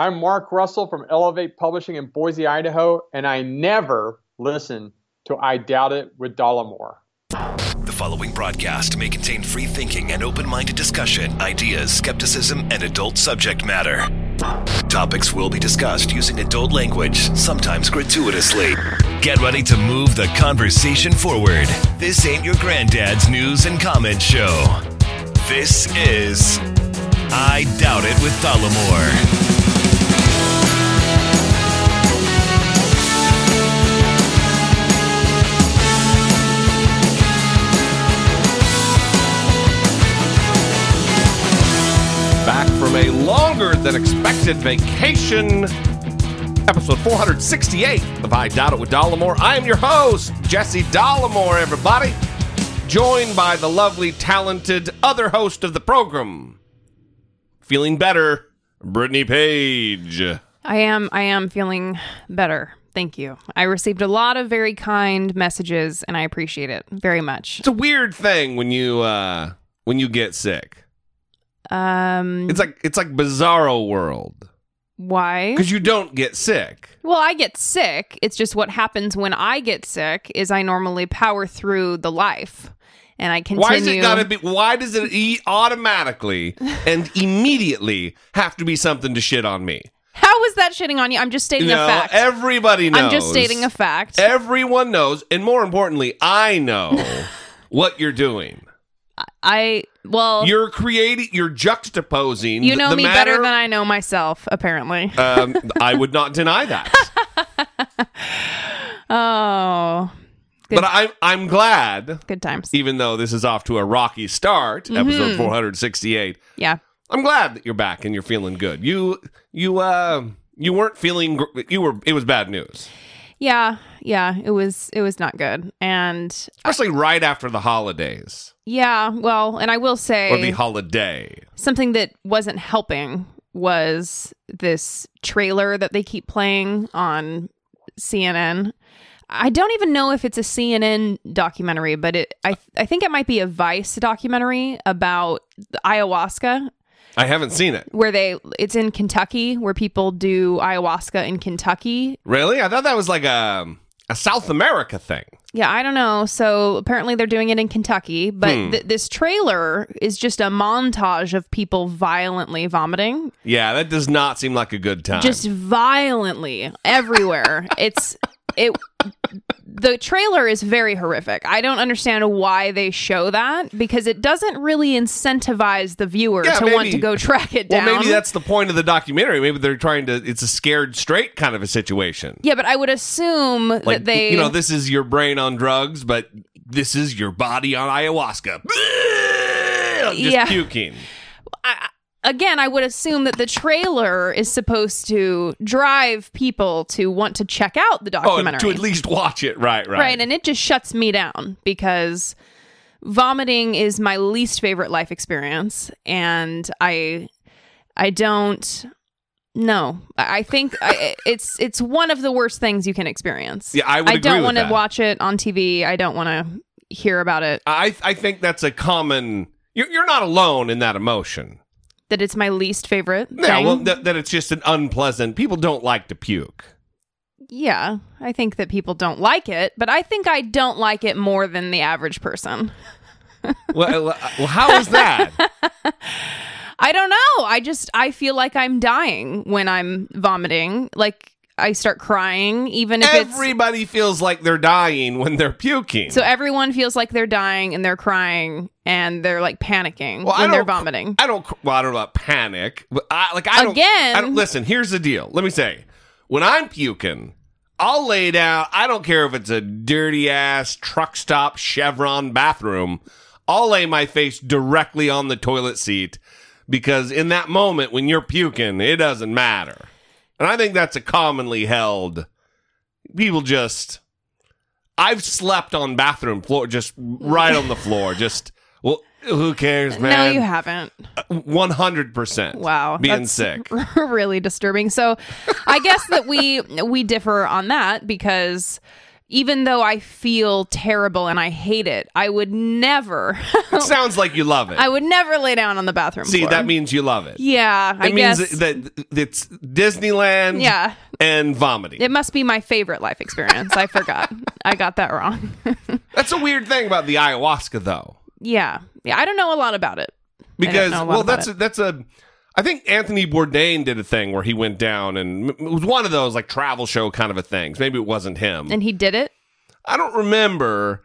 I'm Mark Russell from Elevate Publishing in Boise, Idaho, and I never listen to I Doubt It with Dollemore. The following broadcast may contain free thinking and open minded discussion, ideas, skepticism, and adult subject matter. Topics will be discussed using adult language, sometimes gratuitously. Get ready to move the conversation forward. This ain't your granddad's news and comment show. This is I Doubt It with Dollemore. A longer than expected vacation. Episode 468 of I Doubt It with Dollemore. I am your host, Jesse Dollemore, everybody. Joined by the lovely, talented other host of the program. Feeling better, Brittany Page. I am I am feeling better. Thank you. I received a lot of very kind messages and I appreciate it very much. It's a weird thing when you uh when you get sick. Um It's like it's like bizarro world. why? Because you don't get sick. Well, I get sick. It's just what happens when I get sick is I normally power through the life and I continue Why is it gotta be? Why does it e- automatically and immediately have to be something to shit on me? How is that shitting on you? I'm just stating no, a fact. everybody knows. I'm just stating a fact. Everyone knows, and more importantly, I know what you're doing. I well, You're creating. You're juxtaposing. you know me matter- better than I know myself, apparently. Um, I would not deny that, oh, but I'm I'm glad. good times. Even though this is off to a rocky start, Mm-hmm. episode 468. Yeah. I'm glad that you're back and you're feeling good. You you uh you weren't feeling gr- you were it was bad news. Yeah, yeah, it was it was not good. And Especially right after the holidays yeah, well, and I will say or the holiday. something that wasn't helping was this trailer that they keep playing on CNN. I don't even know if it's a CNN documentary, but it I I think it might be a Vice documentary about ayahuasca I haven't seen it. where they it's in Kentucky where people do ayahuasca in Kentucky. Really? I thought that was like a a South America thing. Yeah, I don't know. So apparently they're doing it in Kentucky, but Hmm. th- this trailer is just a montage of people violently vomiting, Yeah, that does not seem like a good time. just violently everywhere. it's it the trailer is very horrific. I don't understand why they show that because it doesn't really incentivize the viewer Yeah, to want to go track it well, down. maybe that's the point of the documentary. Maybe they're trying to. It's a scared straight kind of a situation. yeah, but I would assume Like that they you know, this is your brain on drugs, but this is your body on ayahuasca. Just Yeah. puking. Again, I would assume that the trailer is supposed to drive people to want to check out the documentary. Oh, to at least watch it. Right, right. right, and it just shuts me down because vomiting is my least favorite life experience and I I don't no. I think I, it's it's one of the worst things you can experience. Yeah, I would I don't want to watch it on TV. I don't want to hear about it. I I think that's a common. You're, you're not alone in that emotion. That it's my least favorite Yeah, thing. well, that, that it's just an unpleasant. People don't like to puke. Yeah, I think that people don't like it, but I think I don't like it more than the average person. well, well, how is that? I don't know. I just I feel like I'm dying when I'm vomiting. Like I start crying even if it's Everybody feels like they're dying when they're puking. so everyone feels like they're dying and they're crying and they're like panicking Well, when they're vomiting. I don't. Well, I don't know about panic, but I like I don't. Again- I don't, listen. Here's the deal. Let me say, when I'm puking, I'll lay down. I don't care if it's a dirty ass truck stop Chevron bathroom. I'll lay my face directly on the toilet seat because in that moment when you're puking, it doesn't matter. And I think that's a commonly held. People just. I've slept on bathroom floor, just right on the floor. Just well, who cares, man? no, you haven't. Uh, one hundred percent. Wow, being that's sick. really disturbing. So, I guess that we we differ on that because even though I feel terrible and I hate it, I would never, It sounds like you love it. I would never lay down on the bathroom See, floor. that means you love it. yeah, I it means guess. that it's Disneyland yeah, and vomiting. it must be my favorite life experience. I forgot. I got that wrong. That's a weird thing about the ayahuasca, though, yeah, yeah. I don't know a lot about it. because know a lot well, that's a, that's a. I think Anthony Bourdain did a thing where he went down and it was one of those like travel show kind of a things. Maybe it wasn't him. And he did it. I don't remember,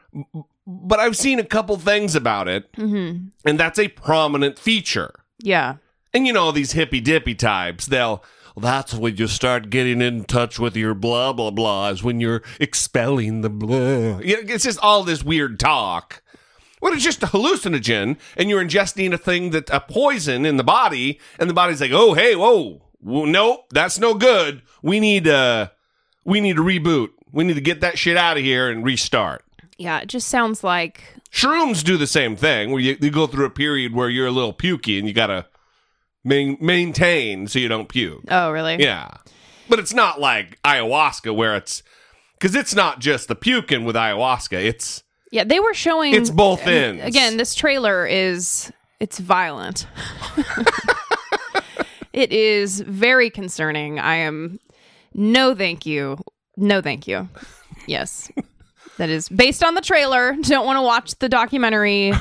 but I've seen a couple things about it, Mm-hmm. and that's a prominent feature. Yeah. And you know, these hippy dippy types, they'll, that's when you start getting in touch with your blah, blah, blah, is when you're expelling the blah. You know, it's just all this weird talk. Well, it's just a hallucinogen, and you're ingesting a thing that, a poison in the body, and the body's like, oh, hey, whoa, well, nope, that's no good. We need, uh, we need to reboot. We need to get that shit out of here and restart. Yeah. It just sounds like Shrooms do the same thing, where you, you go through a period where you're a little pukey and you gotta main, maintain so you don't puke. oh really? Yeah, but it's not like ayahuasca where it's because it's not just the puking with ayahuasca. It's Yeah, they were showing It's both ends. Again, this trailer is it's violent. it is very concerning. I am no thank you. No thank you. Yes. That is based on the trailer. Don't want to watch the documentary.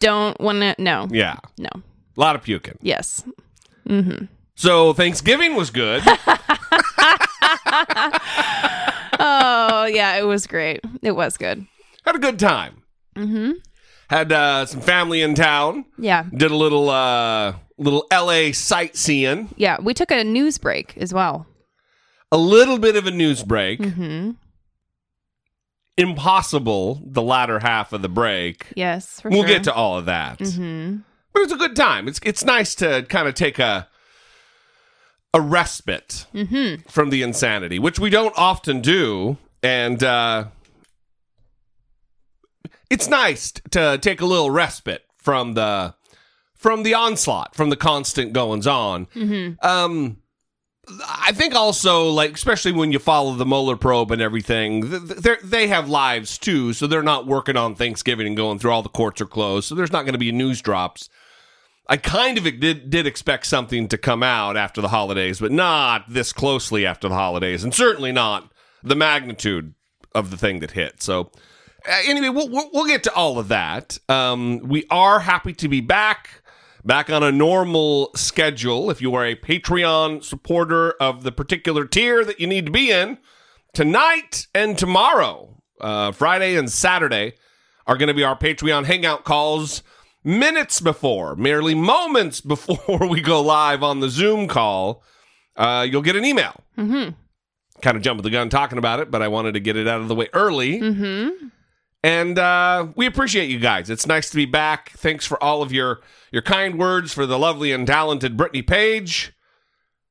Don't want to no. yeah, No. a lot of puking. Yes. Mm-hmm. So Thanksgiving was good. Oh, yeah, it was great. It was good. Had a good time. Mm-hmm. Had uh, some family in town. Yeah. Did a little uh, little L.A. sightseeing. Yeah, we took a news break as well. a little bit of a news break. Mm-hmm. Impossible, the latter half of the break. Yes, for we'll sure. get to all of that. Mm-hmm. But it's a good time. It's it's nice to kind of take a a respite Mm-hmm. from the insanity, which we don't often do, and uh, it's nice to take a little respite from the from the onslaught, from the constant goings on. Mm-hmm. Um, I think also, like, especially when you follow the Mueller probe and everything, th- th- they're- they have lives too, so they're not working on Thanksgiving and going through all the courts are closed, so there's not going to be news drops. I kind of did did expect something to come out after the holidays, but not this closely after the holidays, and certainly not the magnitude of the thing that hit. So, anyway, we'll, we'll we'll get to all of that. Um, we are happy to be back, back on a normal schedule. If you are a Patreon supporter of the particular tier that you need to be in, tonight and tomorrow, uh, Friday and Saturday, are going to be our Patreon hangout calls minutes before, merely moments before we go live on the Zoom call. Uh, you'll get an email. Mm-hmm. Kind of jumping the gun talking about it, but I wanted to get it out of the way early. Mm-hmm. And uh, we appreciate you guys. It's nice to be back. Thanks for all of your your kind words for the lovely and talented Brittany Page.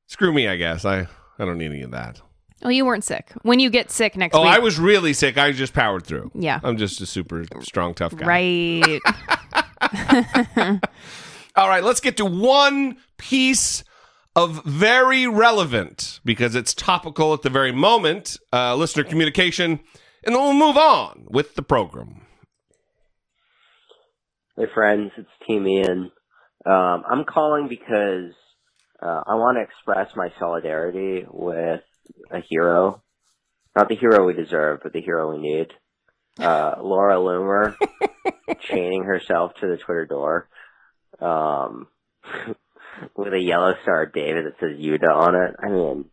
Screw me, I guess. I I don't need any of that. Well, you weren't sick. When you get sick next Oh, week. I was really sick. I just powered through. Yeah. I'm just a super strong, tough guy. Right. All right, let's get to one piece of very relevant because it's topical at the very moment, uh, listener communication, and then we'll move on with the program. Hey friends, it's Team Ian. Um, I'm calling because uh, I want to express my solidarity with a hero. Not the hero we deserve, but the hero we need. Uh, Laura Loomer chaining herself to the Twitter door um, with a yellow star David that says Yuda on it. I mean,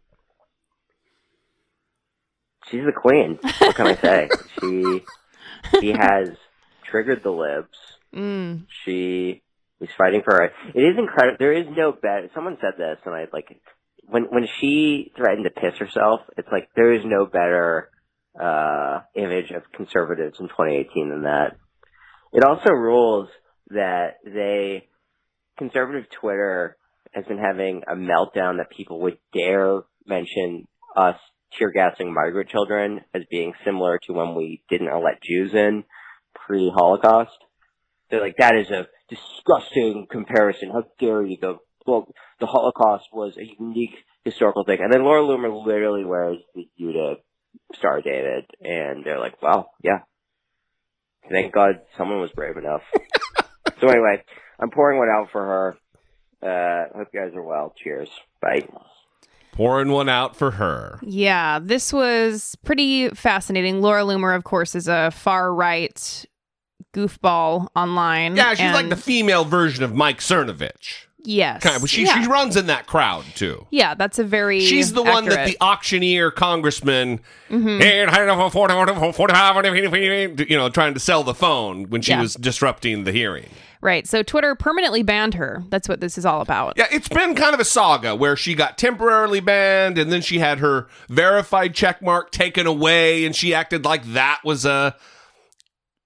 she's the queen. What can I say? she she has triggered the libs. mm. She is fighting for her. It is incredible. There is no better. Someone said this, and I like when when she threatened to piss herself. It's like there is no better uh, image of conservatives in 2018 than that. It also rules that they conservative Twitter has been having a meltdown that people would dare mention us tear gassing migrant children as being similar to when we didn't let Jews in pre Holocaust. They're like, that is a disgusting comparison. How dare you? The, well, the Holocaust was a unique historical thing. And then Laura Loomer literally wears the Yuda star David, and they're like, "Well, yeah, thank God someone was brave enough." so anyway, I'm pouring one out for her. Uh, hope you guys are well. Cheers. Bye. Pouring one out for her. Yeah, this was pretty fascinating. Laura Loomer, of course, is a far right goofball online. Yeah, she's like the female version of Mike Cernovich. yes, Kind of, she yeah. she runs in that crowd too. yeah, that's a very She's the one that the auctioneer congressman, Mm-hmm. you know, trying to sell the phone when she Yeah. was disrupting the hearing. Right. So Twitter permanently banned her. That's what this is all about. Yeah, it's been kind of a saga where she got temporarily banned and then she had her verified checkmark taken away and she acted like that was a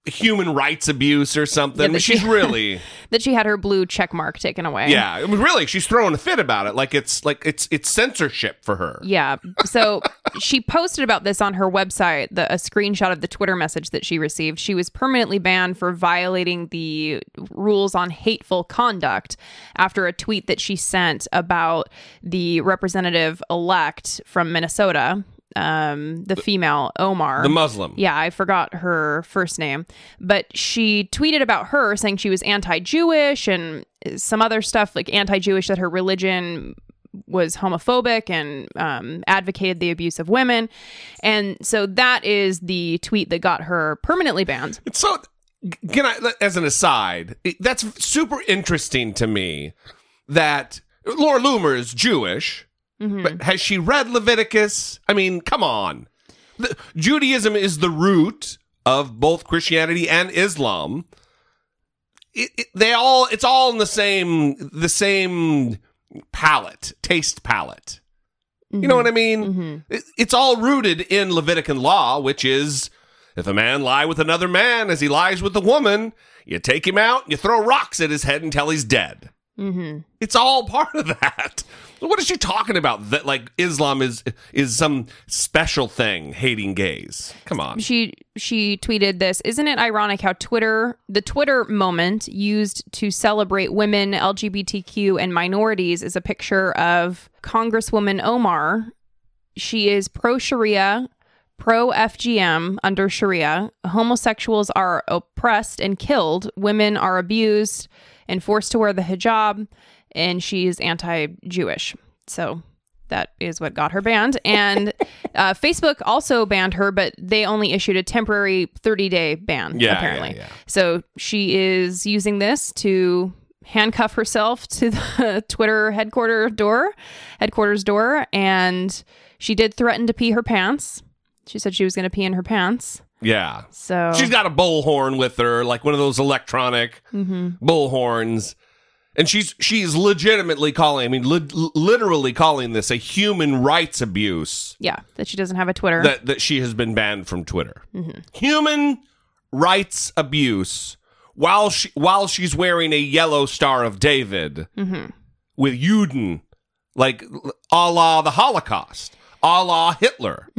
human rights abuse or something. Yeah, but she- she's really That she had her blue check mark taken away. Yeah, I mean, really, she's throwing a fit about it. Like it's like it's it's censorship for her. Yeah. So she posted about this on her website, the, a screenshot of the Twitter message that she received. She was permanently banned for violating the rules on hateful conduct after a tweet that she sent about the representative elect from Minnesota, um, the female Omar. The Muslim. Yeah, I forgot her first name, but she tweeted about her saying she was anti-Jewish and some other stuff like anti-Jewish that her religion was homophobic and um, advocated the abuse of women, and so that is the tweet that got her permanently banned. So, can I, as an aside, that's super interesting to me that Laura Loomer is Jewish, but mm-hmm. has she read Leviticus? I mean, come on. The, Judaism is the root of both Christianity and Islam. It, it, they all, it's all in the same, the same palette, taste palette. You know mm-hmm. what I mean? Mm-hmm. It- it's all rooted in Levitican law, which is if a man lie with another man as he lies with a woman, you take him out, you throw rocks at his head until he's dead. Mm-hmm. It's all part of that. What is she talking about? That like Islam is is some special thing hating gays? Come on. She she tweeted this. Isn't it ironic how Twitter, the Twitter moment used to celebrate women, LGBTQ, and minorities, is a picture of Congresswoman Omar. She is pro Sharia, pro FGM under Sharia. Homosexuals are oppressed and killed. Women are abused and forced to wear the hijab, and she's anti-Jewish. So that is what got her banned. And uh, Facebook also banned her, but they only issued a temporary 30 day ban, Yeah, apparently. yeah, yeah. So she is using this to handcuff herself to the Twitter headquarter door, headquarters door. And she did threaten to pee her pants. She said she was going to pee in her pants. Yeah. So She's got a bullhorn with her, like one of those electronic mm-hmm. bullhorns. And she's she's legitimately calling, I mean, li- literally calling this a human rights abuse yeah, that she doesn't have a Twitter. that, that she has been banned from Twitter. Mm-hmm. Human rights abuse while she while she's wearing a yellow Star of David mm-hmm. with Juden, like a la the Holocaust, a la Hitler.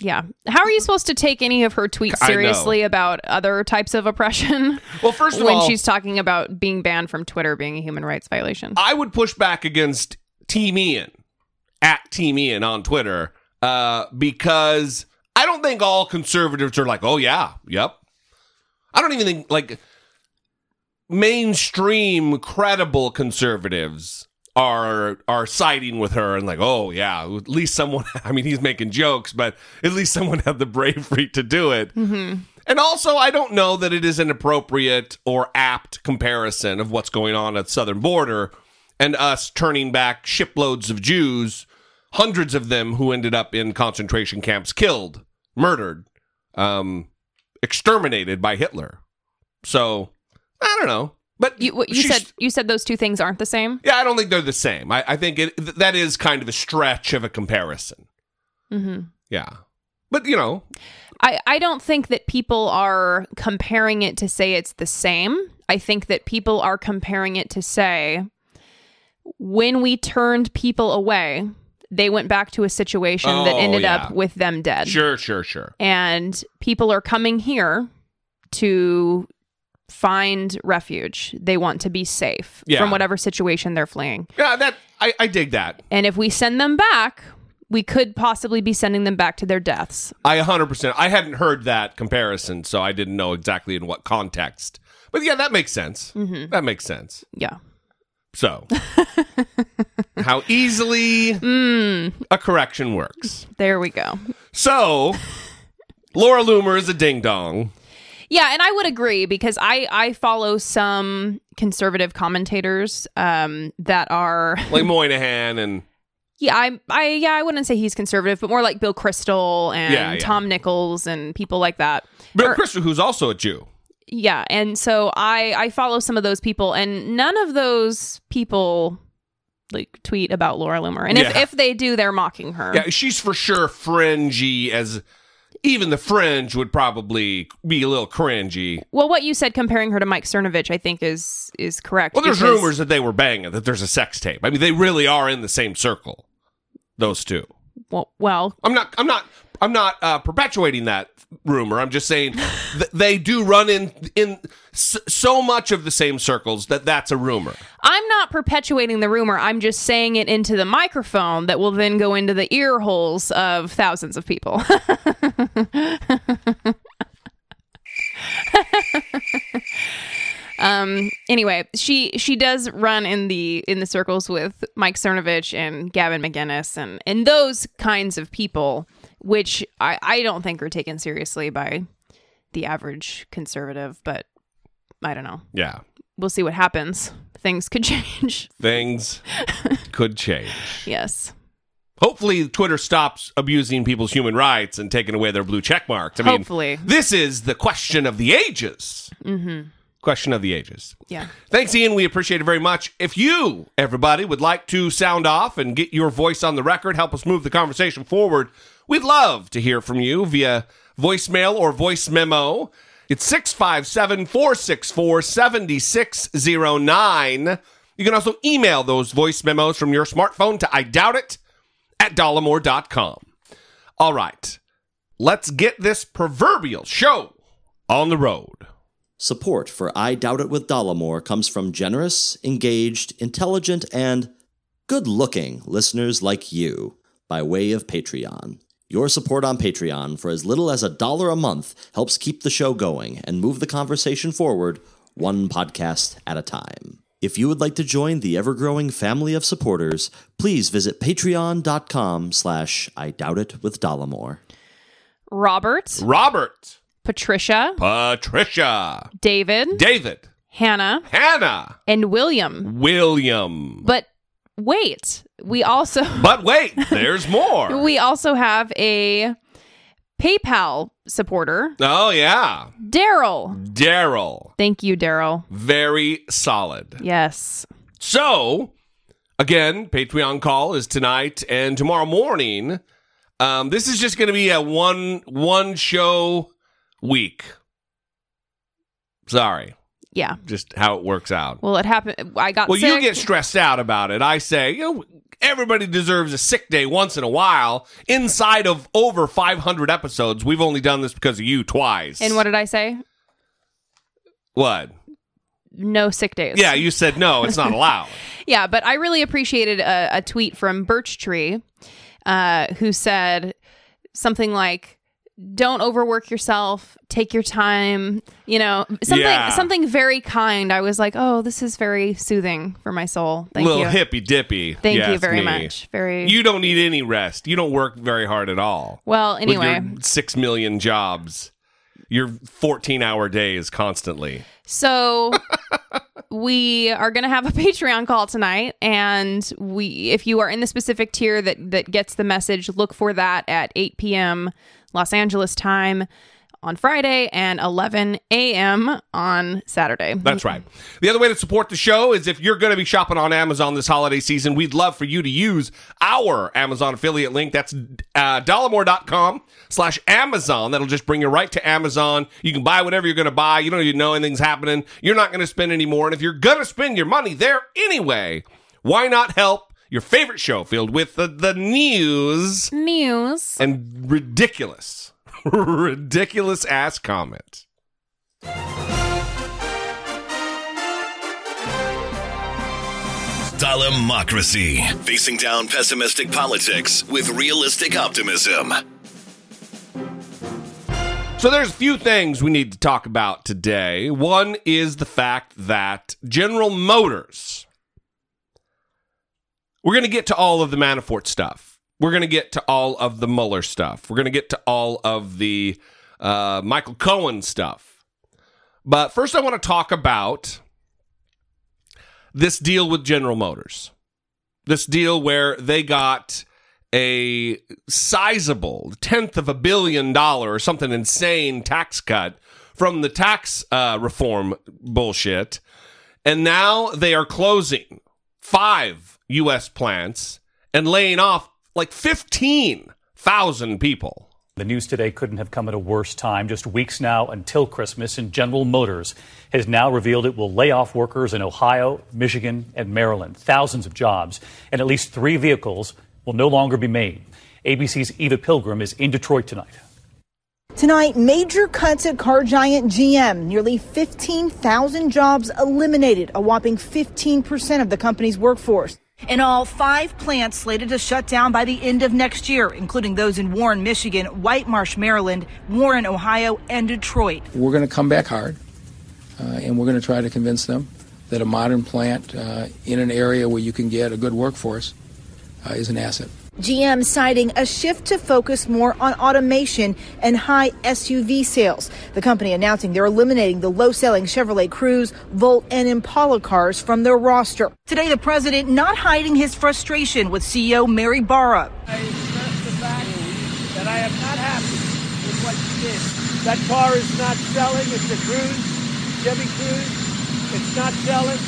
Yeah. How are you supposed to take any of her tweets seriously about other types of oppression Well, first of when all, when she's talking about being banned from Twitter being a human rights violation? I would push back against Team Ian at Team Ian on Twitter uh, because I don't think all conservatives are like, oh yeah, yep. I don't even think like mainstream credible conservatives are are siding with her and like, oh yeah, at least someone. I mean, he's making jokes, but at least someone had the bravery to do it. And also, I don't know that it is an appropriate or apt comparison of what's going on at the southern border and us turning back shiploads of Jews, hundreds of them who ended up in concentration camps, killed, murdered, um, exterminated by Hitler. So I don't know, but You, what you said you said those two things aren't the same. yeah, I don't think they're the same. I, I think it th- that is kind of a stretch of a comparison. hmm Yeah, but you know, I, I don't think that people are comparing it to say it's the same. I think that people are comparing it to say when we turned people away, they went back to a situation that Oh, ended yeah. up with them dead. sure, sure, sure. And people are coming here to find refuge. They want to be safe Yeah. from whatever situation they're fleeing. Yeah, that I, I dig that. And if we send them back, we could possibly be sending them back to their deaths. I 100%. I hadn't heard that comparison, so I didn't know exactly in what context. But yeah, that makes sense. Mm-hmm. That makes sense. Yeah. So, how easily Mm. a correction works. There we go. So, Laura Loomer is a ding dong. Yeah, and I would agree because I I follow some conservative commentators um that are Like Moynihan and yeah, I I yeah, I wouldn't say he's conservative, but more like Bill Kristol and Yeah, yeah. Tom Nichols and people like that. Bill Or- Kristol, who's also a Jew. Yeah, and so I I follow some of those people and none of those people like tweet about Laura Loomer. And if if they do, they're mocking her. Yeah, she's for sure fringy as even the fringe would probably be a little cringy. Well, what you said comparing her to Mike Cernovich, I think is is correct. Well, there's because- rumors that they were banging, that there's a sex tape. I mean, they really are in the same circle. Those two. Well, well, I'm not. I'm not. I'm not uh, perpetuating that rumor. I'm just saying th- they do run in in s- so much of the same circles that that's a rumor. I'm not perpetuating the rumor. I'm just saying it into the microphone that will then go into the ear holes of thousands of people. um anyway, she she does run in the in the circles with Mike Cernovich and Gavin McInnes and and those kinds of people which I I don't think are taken seriously by the average conservative, but I don't know. Yeah, We'll see what happens. Things could change. things could change. Yes. Hopefully, Twitter stops abusing people's human rights and taking away their blue check marks. I mean, Hopefully. this is the question of the ages. Mm-hmm. Question of the ages. Yeah. Thanks, Ian. We appreciate it very much. If you, everybody, would like to sound off and get your voice on the record, help us move the conversation forward, we'd love to hear from you via voicemail or voice memo. It's 657 464 7609. You can also email those voice memos from your smartphone to I doubt it at dollemore.com. All right, let's get this proverbial show on the road. Support for I Doubt It with Dollemore comes from generous, engaged, intelligent, and good looking listeners like you by way of Patreon. Your support on Patreon for as little as a dollar a month helps keep the show going and move the conversation forward one podcast at a time. If you would like to join the ever-growing family of supporters, please visit patreon.com slash I Doubt It with Dollemore. Robert, Robert, Patricia, Patricia, David, David, Hannah, Hannah, and William. William. But wait, we also But wait, there's more. we also have a PayPal supporter, Oh, yeah. Daryl. Daryl. Thank you, Daryl. Very solid. Yes. So, again, Patreon call is tonight and tomorrow morning. Um, this is just going to be a one one show week. Sorry, Yeah. just how it works out. Well, it happened. I got Well, sick. you get stressed out about it. I say, you know, everybody deserves a sick day once in a while. Inside of over 500 episodes, we've only done this because of you twice. and what did I say? What? No sick days. Yeah, you said no, it's not allowed. Yeah, but I really appreciated a, a tweet from Birch Tree, uh, who said something like, "Don't overwork yourself. Take your time." You know, something Yeah. something very kind. I was like, "Oh, this is very soothing for my soul." Thank Little you. hippy dippy. Thank you very me. much. Very You don't need any rest. You don't work very hard at all. well. Anyway, six million jobs, your 14 hour days constantly. So we are going to have a Patreon call tonight and we if you are in the specific tier that that gets the message, look for that at 8 p.m. Los Angeles time on Friday and 11 a.m. on Saturday. That's right. The other way to support the show is if you're going to be shopping on Amazon this holiday season, we'd love for you to use our Amazon affiliate link. That's uh, dollemore.com slash Amazon. That'll just bring you right to Amazon. You can buy whatever you're going to buy. You don't even know anything's happening. You're not going to spend any more. And if you're going to spend your money there anyway, why not help your favorite show filled with the, the news News. and ridiculous, ridiculous ass comment? Dollamocracy. Facing down pessimistic politics with realistic optimism. So there's a few things we need to talk about today. One is the fact that General Motors. We're going to get to all of the Manafort stuff. We're going to get to all of the Mueller stuff. We're going to get to all of the uh, Michael Cohen stuff. But first, I want to talk about this deal with General Motors. This deal where they got a sizable tenth of a billion dollar or something insane tax cut from the tax uh, reform bullshit. And now they are closing five U.S. plants and laying off like 15,000 people. The news today couldn't have come at a worse time. Just weeks now until Christmas, and General Motors has now revealed it will lay off workers in Ohio, Michigan, and Maryland. Thousands of jobs, and at least three vehicles will no longer be made. ABC's Eva Pilgrim is in Detroit tonight. Tonight, major cuts at car giant GM. Nearly 15,000 jobs eliminated, a whopping 15% of the company's workforce. In all, five plants slated to shut down by the end of next year, including those in Warren, Michigan, White Marsh, Maryland, Warren, Ohio, and Detroit. We're going to come back hard, uh, and we're going to try to convince them that a modern plant uh, in an area where you can get a good workforce uh, is an asset. GM citing a shift to focus more on automation and high SUV sales. The company announcing they're eliminating the low selling Chevrolet Cruze, Volt, and Impala cars from their roster. Today, the president not hiding his frustration with CEO Mary Barra. I the fact that I am not happy with what she did. That car is not selling. It's a Cruze, Chevy Cruze. It's not selling,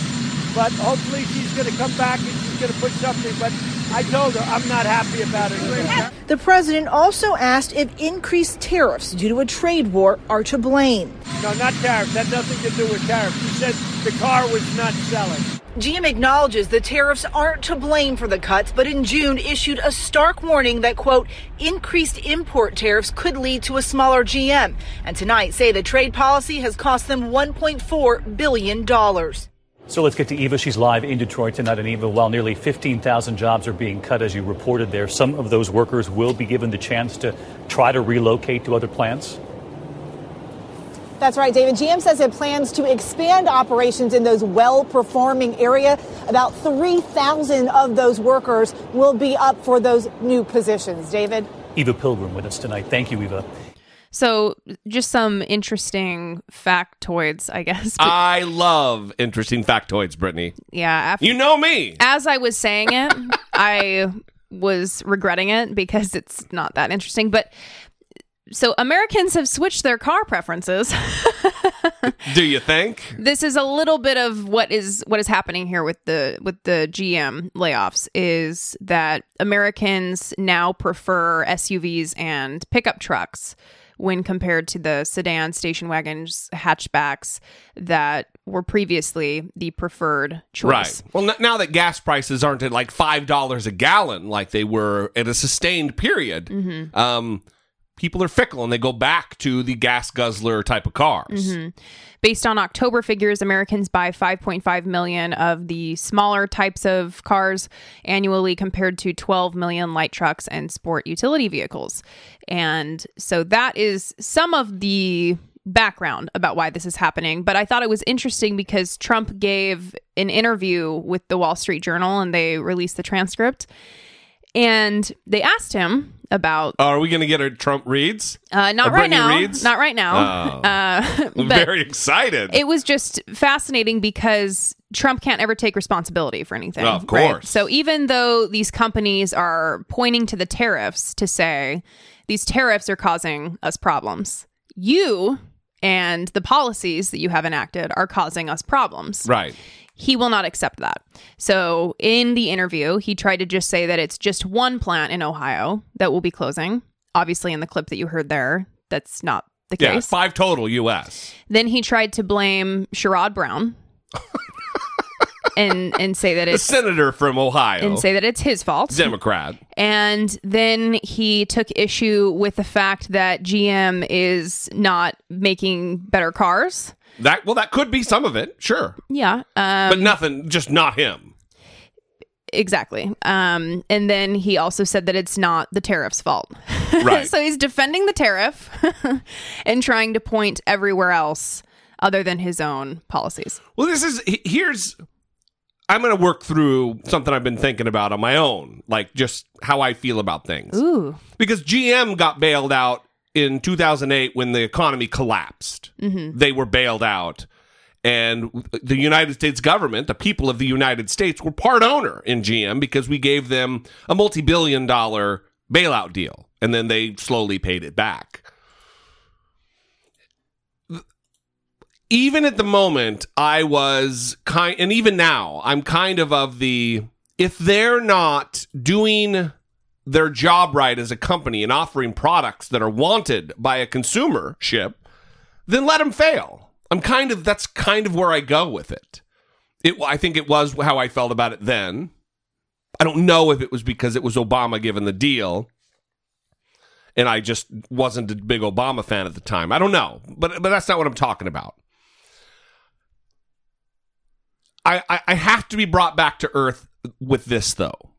but hopefully she's going to come back and she's going to put something. But I told her I'm not happy about it. The president also asked if increased tariffs due to a trade war are to blame. No, not tariffs. That nothing to do with tariffs. He said the car was not selling. GM acknowledges the tariffs aren't to blame for the cuts, but in June issued a stark warning that, quote, increased import tariffs could lead to a smaller GM. And tonight say the trade policy has cost them $1.4 billion. So let's get to Eva. She's live in Detroit tonight. And Eva, while nearly 15,000 jobs are being cut, as you reported there, some of those workers will be given the chance to try to relocate to other plants. That's right, David. GM says it plans to expand operations in those well performing area. About 3,000 of those workers will be up for those new positions. David? Eva Pilgrim with us tonight. Thank you, Eva. So, just some interesting factoids, I guess. I love interesting factoids, Brittany. yeah, after, You know me. as I was saying it, I was regretting it because it's not that interesting. But so Americans have switched their car preferences. Do you think? this is a little bit of what is what is happening here with the with the GM layoffs is that Americans now prefer SUVs and pickup trucks when compared to the sedan station wagons hatchbacks that were previously the preferred choice. Right. Well, n- now that gas prices aren't at like five dollars a gallon like they were at a sustained period, Mm-hmm. um, people are fickle and they go back to the gas guzzler type of cars. Mm-hmm. Based on October figures, Americans buy 5.5 million of the smaller types of cars annually compared to 12 million light trucks and sport utility vehicles. And so that is some of the background about why this is happening. But I thought it was interesting because Trump gave an interview with the Wall Street Journal and they released the transcript. And they asked him about Are we going to get our Trump reads? uh, not Or right now, reads? not right now. Oh. Uh, I'm but- very excited. it was just fascinating because Trump can't ever take responsibility for anything. Of right? course. So even though these companies are pointing to the tariffs to say these tariffs are causing us problems, you and the policies that you have enacted are causing us problems. right. He will not accept that. So in the interview, he tried to just say that it's just one plant in Ohio that will be closing. Obviously, in the clip that you heard there, that's not the Yeah, case. five total U.S. Then he tried to blame Sherrod Brown and and say that The it's senator from Ohio, and say that it's his fault. Democrat. And then he took issue with the fact that GM is not making better cars. That well, that could be some of it, sure, Yeah. Um, but nothing. Just not him. Exactly. Um, and then he also said that it's not the tariff's fault. Right. so he's defending the tariff and trying to point everywhere else other than his own policies. Well, this is he- here's I'm going to work through something I've been thinking about on my own, like just how I feel about things. Ooh. Because GM got bailed out in 2008 when the economy collapsed. Mm-hmm. They were bailed out. And the United States government, the people of the United States, were part owner in GM because we gave them a multi billion dollar bailout deal. And then they slowly paid it back. even at the moment, I was kind, and even now, I'm kind of of the if they're not doing their job right as a company and offering products that are wanted by a consumership, then let them fail. I'm kind of that's kind of where I go with it. It I think it was how I felt about it then. I don't know if it was because it was Obama given the deal and I just wasn't a big Obama fan at the time. I don't know, but but that's not what I'm talking about. I, I, I have to be brought back to earth with this though.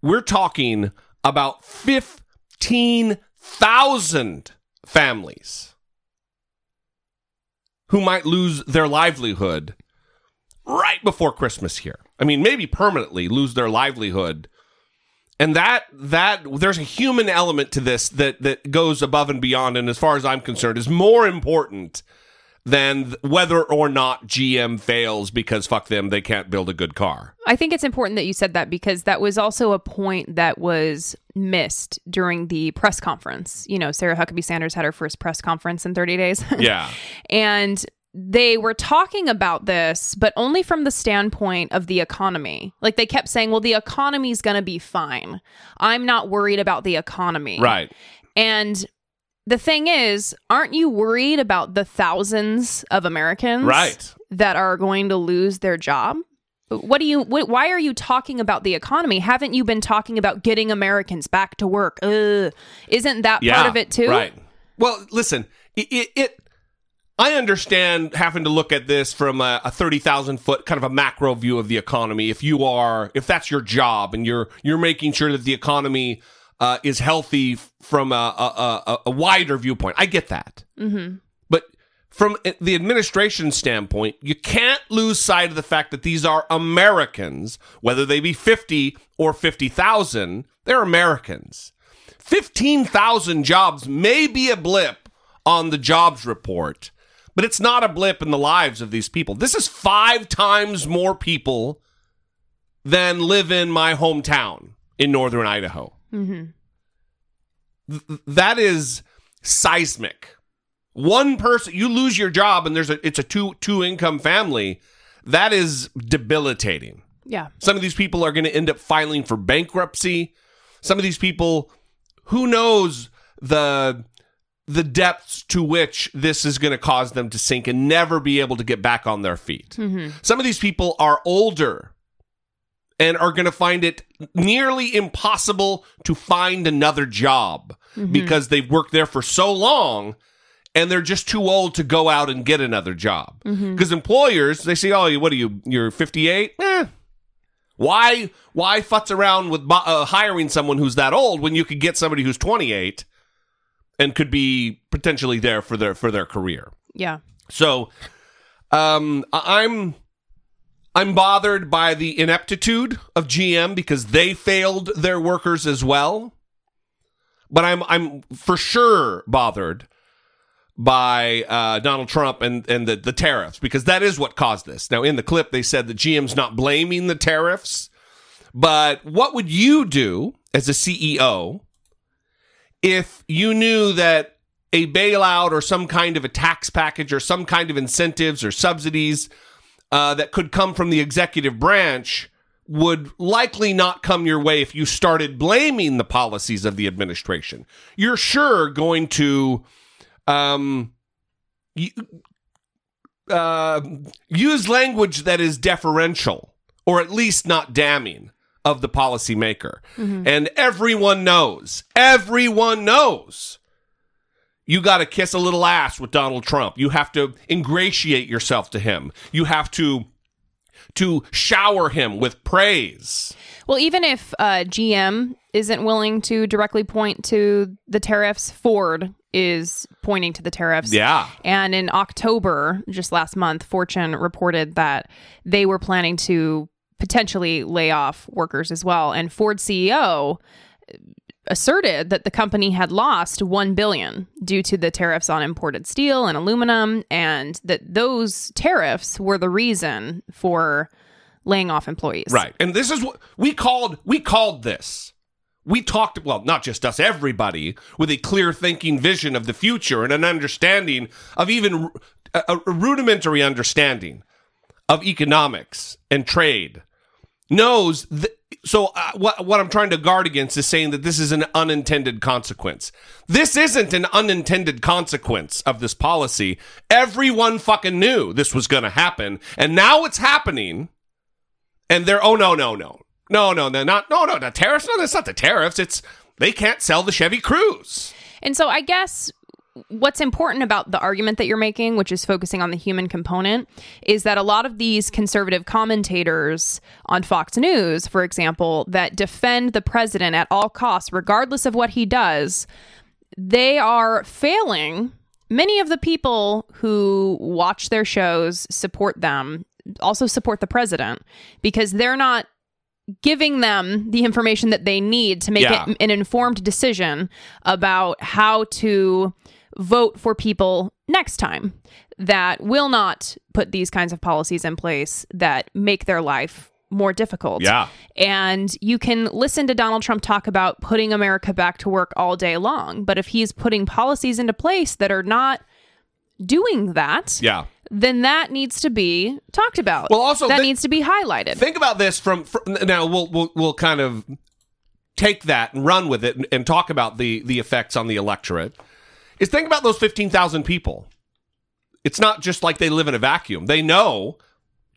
We're talking about 15,000 families who might lose their livelihood right before Christmas here. I mean, maybe permanently lose their livelihood. And that that there's a human element to this that that goes above and beyond and as far as I'm concerned is more important than whether or not GM fails because fuck them, they can't build a good car. I think it's important that you said that because that was also a point that was missed during the press conference. You know, Sarah Huckabee Sanders had her first press conference in 30 days. Yeah. and they were talking about this, but only from the standpoint of the economy. Like they kept saying, well, the economy's going to be fine. I'm not worried about the economy. right. And the thing is, aren't you worried about the thousands of Americans Right. that are going to lose their job? What do you wh- why are you talking about the economy? Haven't you been talking about getting Americans back to work? Ugh. Isn't that Yeah. part of it too? Right. Well, listen, it, it, it I understand having to look at this from a, a thirty thousand foot kind of a macro view of the economy. If you are, if that's your job, and you're you're making sure that the economy uh, is healthy from a, a, a, a wider viewpoint, I get that. Mm-hmm. But from the administration standpoint, you can't lose sight of the fact that these are Americans, whether they be 50 or 50,000, they're Americans. 15,000 jobs may be a blip on the jobs report, but it's not a blip in the lives of these people. This is five times more people than live in my hometown in northern Idaho. Mm-hmm. Th- that is seismic. One person, you lose your job, and there's a it's a two two income family. That is debilitating. Yeah. Some of these people are going to end up filing for bankruptcy. Some of these people, who knows the the depths to which this is going to cause them to sink and never be able to get back on their feet. Mm-hmm. Some of these people are older and are going to find it nearly impossible to find another job Mhm. because they've worked there for so long and they're just too old to go out and get another job. Because employers, they say, "Oh, what are you? You're 58? Eh. Why? Why futz around with uh, hiring someone who's that old when you could get somebody who's 28 and could be potentially there for their for their career?" Yeah. So, um, I'm I'm bothered by the ineptitude of GM because they failed their workers as well. But I'm I'm for sure bothered by uh, Donald Trump and and the the tariffs because that is what caused this. Now, in the clip, they said that GM's not blaming the tariffs, but what would you do as a CEO if you knew that a bailout or some kind of a tax package or some kind of incentives or subsidies uh, that could come from the executive branch would likely not come your way if you started blaming the policies of the administration. You're sure going to um, uh, use language that is deferential or at least not damning of the policymaker. And everyone knows, everyone knows you got to kiss a little ass with Donald Trump. You have to ingratiate yourself to him. You have to to shower him with praise. Well, even if uh, GM isn't willing to directly point to the tariffs, Ford is pointing to the tariffs. Yeah. And in October, just last month, Fortune reported that they were planning to potentially lay off workers as well. And Ford CEO asserted that the company had lost 1 billion due to the tariffs on imported steel and aluminum and that those tariffs were the reason for laying off employees. Right. And this is what we called we called this. We talked well, not just us, everybody with a clear thinking vision of the future and an understanding of even a, a rudimentary understanding of economics and trade knows th- so uh, what what I'm trying to guard against is saying that this is an unintended consequence. This isn't an unintended consequence of this policy. Everyone fucking knew this was going to happen, and now it's happening. And they're oh no no no no no no not no no the tariffs no that's not the tariffs it's they can't sell the Chevy Cruze. And so I guess what's important about the argument that you're making, which is focusing on the human component, is that a lot of these conservative commentators on Fox News, for example, that defend the president at all costs, regardless of what he does, they are failing. Many of the people who watch their shows support them, also support the president, because they're not giving them the information that they need to make Yeah. it an informed decision about how to vote for people next time that will not put these kinds of policies in place that make their life more difficult. Yeah. And you can listen to Donald Trump talk about putting America back to work all day long, but if he's putting policies into place that are not doing that, Yeah. then that needs to be talked about. Well, also, that thi- needs to be highlighted. Think about this from, fr now. We'll we'll we'll kind of take that and run with it and, and talk about the the effects on the electorate. Is think about those fifteen thousand people. It's not just like they live in a vacuum. They know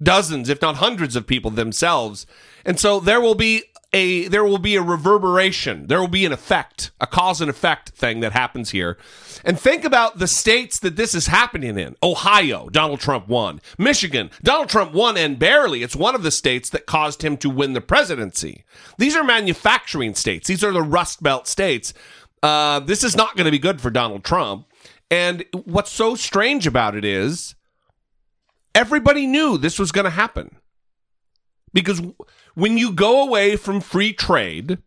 dozens, if not hundreds, of people themselves, and so there will be a there will be a reverberation. There will be an effect, a cause and effect thing that happens here. And think about the states that this is happening in. Ohio, Donald Trump won. Michigan, Donald Trump won and barely. It's one of the states that caused him to win the presidency. These are manufacturing states. These are the Rust Belt states. Uh, this is not going to be good for Donald Trump. And what's so strange about it is everybody knew this was going to happen. Because when you go away from free trade,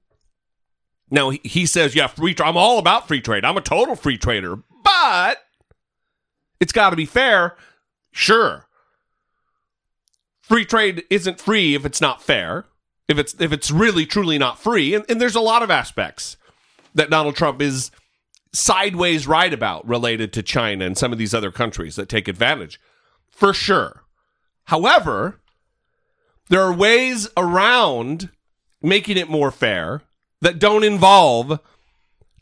now he, says, yeah, free trade. I'm all about free trade. I'm a total free trader. But it's got to be fair. Sure. Free trade isn't free if it's not fair. If it's if it's really truly not free. And, and there's a lot of aspects that Donald Trump is sideways right about related to China and some of these other countries that take advantage. For sure. However, there are ways around making it more fair that don't involve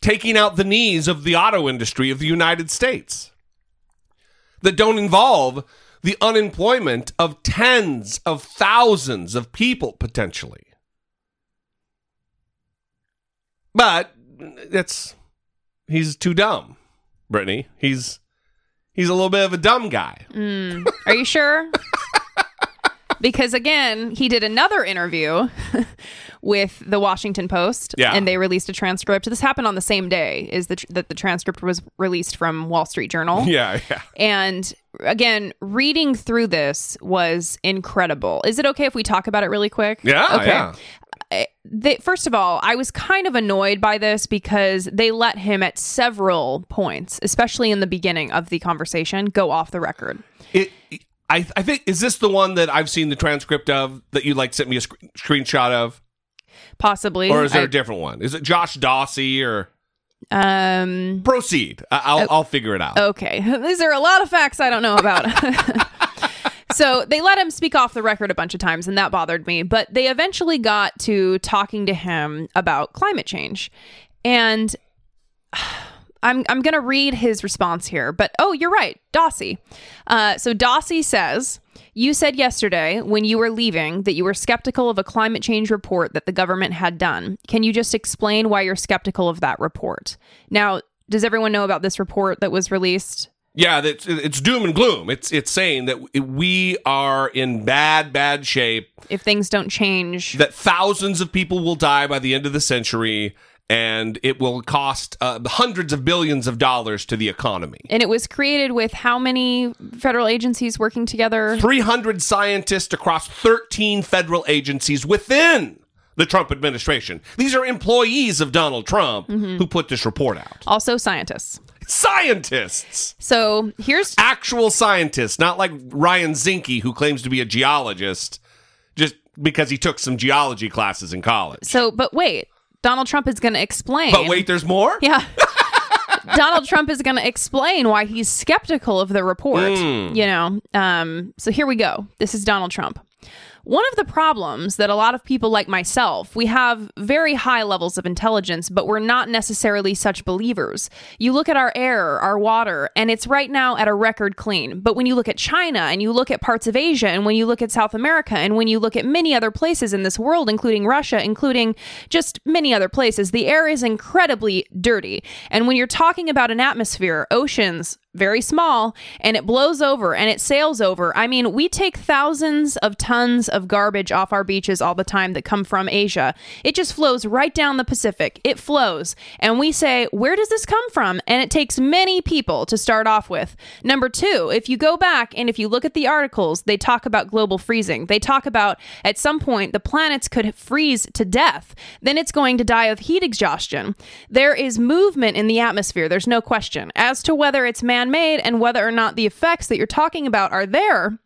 taking out the knees of the auto industry of the United States, that don't involve the unemployment of tens of thousands of people potentially. But that's he's too dumb, Brittany. He's he's a little bit of a dumb guy. Mm. Are you sure? because again, he did another interview with the Washington Post, Yeah. and they released a transcript. This happened on the same day is the tr- that the transcript was released from Wall Street Journal. Yeah, yeah. And again, reading through this was incredible. Is it okay if we talk about it really quick? Yeah, Okay. yeah. I- They, first of all, I was kind of annoyed by this because they let him at several points, especially in the beginning of the conversation, go off the record. It, I, I think is this the one that I've seen the transcript of that you like sent me a sc- screenshot of, Possibly. or is there I- a different one? Is it Josh Dawsey or um proceed? I, I'll I'll figure it out. Okay. These are a lot of facts I don't know about. so they let him speak off the record a bunch of times, and that bothered me. But they eventually got to talking to him about climate change. And I'm, I'm going to read his response here. But oh, you're right. Dawsey. Uh, so Dawsey says, You said yesterday when you were leaving that you were skeptical of a climate change report that the government had done. Can you just explain why you're skeptical of that report? Now, does everyone know about this report that was released? Yeah, that's it's doom and gloom. It's it's saying that we are in bad bad shape. If things don't change, That thousands of people will die by the end of the century, and it will cost uh, hundreds of billions of dollars to the economy. and it was created with how many federal agencies working together? 300 scientists across 13 federal agencies within the Trump administration. These are employees of Donald Trump who put this report out. Also, scientists. Scientists. So here's Actual scientists, not like Ryan Zinke, who claims to be a geologist just because he took some geology classes in college. so, but wait, Donald Trump is going to explain. But wait, there's more? Yeah. Donald Trump is going to explain why he's skeptical of the report. Hmm. You know, um, so here we go. This is Donald Trump. One of the problems that a lot of people like myself, we have very high levels of intelligence, but we're not necessarily such believers. You look at our air, our water, and it's right now at a record clean. But when you look at China and you look at parts of Asia and when you look at South America and when you look at many other places in this world, including Russia, including just many other places, the air is incredibly dirty. And when you're talking about an atmosphere, oceans, very small and it blows over and it sails over. I mean, we take thousands of tons of garbage off our beaches all the time that come from Asia. It just flows right down the Pacific. It flows. And we say, where does this come from? And it takes many people to start off with. Number two, if you go back and if you look at the articles, they talk about global freezing. They talk about at some point the planets could freeze to death. Then it's going to die of heat exhaustion. There is movement in the atmosphere. There's no question. As to whether it's man made and whether or not the effects that you're talking about are there,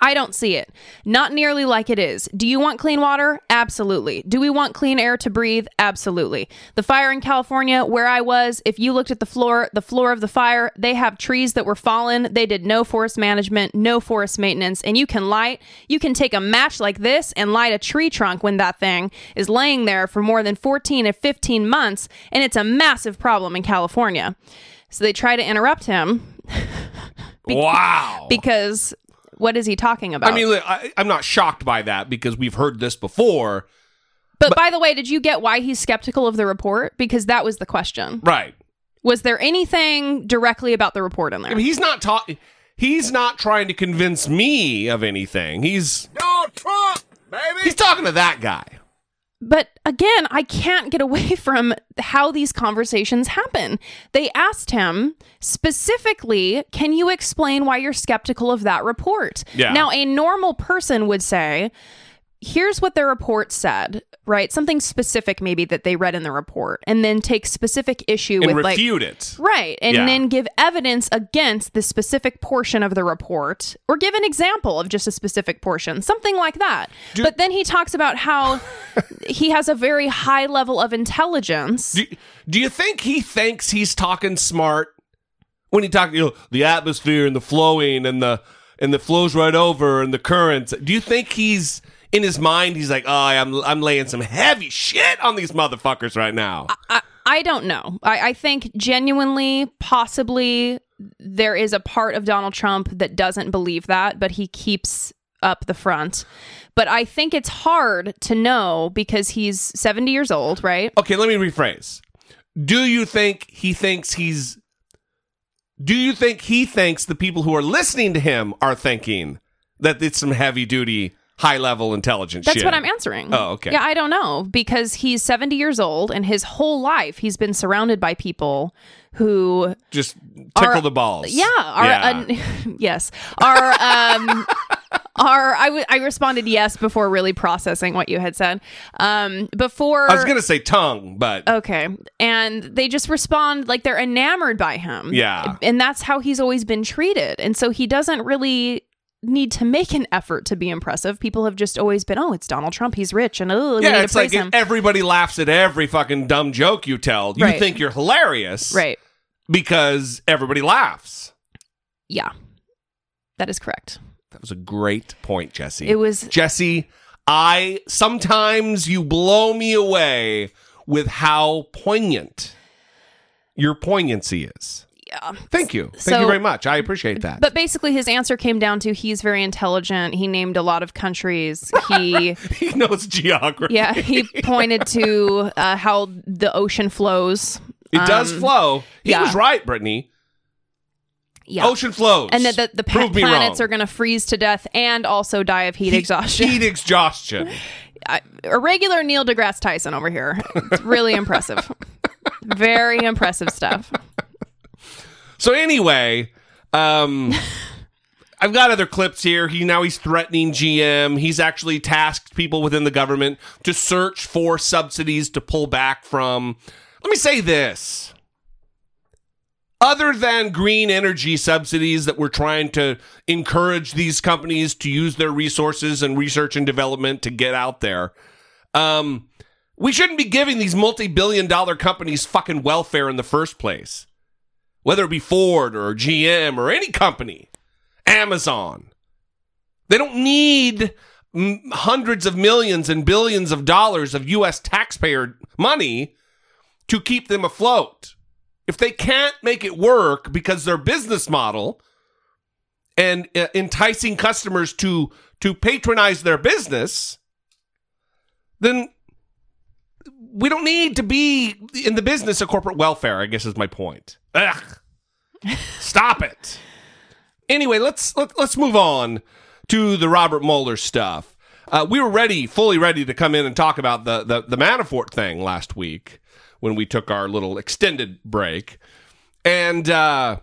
I don't see it. Not nearly like it is. Do you want clean water? Absolutely. Do we want clean air to breathe? Absolutely. The fire in California, where I was, if you looked at the floor, the floor of the fire, they have trees that were fallen. They did no forest management, no forest maintenance, and you can light, you can take a match like this and light a tree trunk when that thing is laying there for more than 14 or 15 months, and it's a massive problem in California. So they try to interrupt him wow. because what is he talking about? I mean, look, I, I'm not shocked by that because we've heard this before. But, by the way, did you get why he's skeptical of the report? Because that was the question. Right. Was there anything directly about the report in there? I mean, he's not talking. He's not trying to convince me of anything. He's No Trump, baby. he's talking to that guy. But again, I can't get away from how these conversations happen. They asked him specifically, Can you explain why you're skeptical of that report? Yeah. Now, a normal person would say, Here's what the report said, right? Something specific, maybe that they read in the report, and then take specific issue And with like refute it. Right. And Yeah. then give evidence against the specific portion of the report or give an example of just a specific portion, something like that. but then he talks about how he has a very high level of intelligence. Do, do you think he thinks he's talking smart when he talks? You know, the atmosphere and the flowing and the and the flows right over and the currents. Do you think he's in his mind? He's like, oh, I'm I'm laying some heavy shit on these motherfuckers right now. I, I don't know. I, I think genuinely, possibly, there is a part of Donald Trump that doesn't believe that, but he keeps up the front. But I think it's hard to know because he's 70 years old, right? Okay, let me rephrase. Do you think he thinks he's Do you think he thinks the people who are listening to him are thinking that it's some heavy duty, high level intelligence That's shit? what I'm answering. Oh, okay. Yeah, I don't know because he's 70 years old and his whole life he's been surrounded by people who Just tickle Are- the balls. yeah, are Yeah. uh, yes, are um are I w- I responded yes before really processing what you had said. Um before I was gonna say tongue, but Okay. And they just respond like they're enamored by him. Yeah. And that's how he's always been treated. And so he doesn't really need to make an effort to be impressive. People have just always been, oh, it's Donald Trump. He's rich and oh, yeah, it's like everybody laughs at every fucking dumb joke you tell. You Right. think you're hilarious, right. Because everybody laughs. Yeah. That is correct. That was a great point, Jesse. It was Jesse, I sometimes you blow me away with how poignant your poignancy is. Yeah. Thank you. Thank So- you very much. I appreciate that. But basically, his answer came down to he's very intelligent. He named a lot of countries. He, he knows geography. yeah, he pointed to uh, how the ocean flows. It does Um, flow. He yeah. was right, Brittany. Yeah. Ocean flows. and that the, the pa- planets wrong. are going to freeze to death and also die of heat, exhaustion. Heat exhaustion. I- a regular Neil deGrasse Tyson over here. It's really impressive. Very impressive stuff. So anyway, um, I've got other clips here. He now he's threatening GM. He's actually tasked people within the government to search for subsidies to pull back from. Let me say this. Other than green energy subsidies that we're trying to encourage these companies to use their resources and research and development to get out there, um, we shouldn't be giving these multi-billion dollar companies fucking welfare in the first place whether it be Ford or GM or any company, Amazon. They don't need hundreds of millions and billions of dollars of U.S. taxpayer money to keep them afloat. If they can't make it work because their business model and uh, enticing customers to to patronize their business, then we don't need to be in the business of corporate welfare, I guess is my point. Ugh. Stop it. Anyway, let's let, let's move on to the Robert Mueller stuff. Uh, we were ready, fully ready to come in and talk about the, the the Manafort thing last week when we took our little extended break, and uh,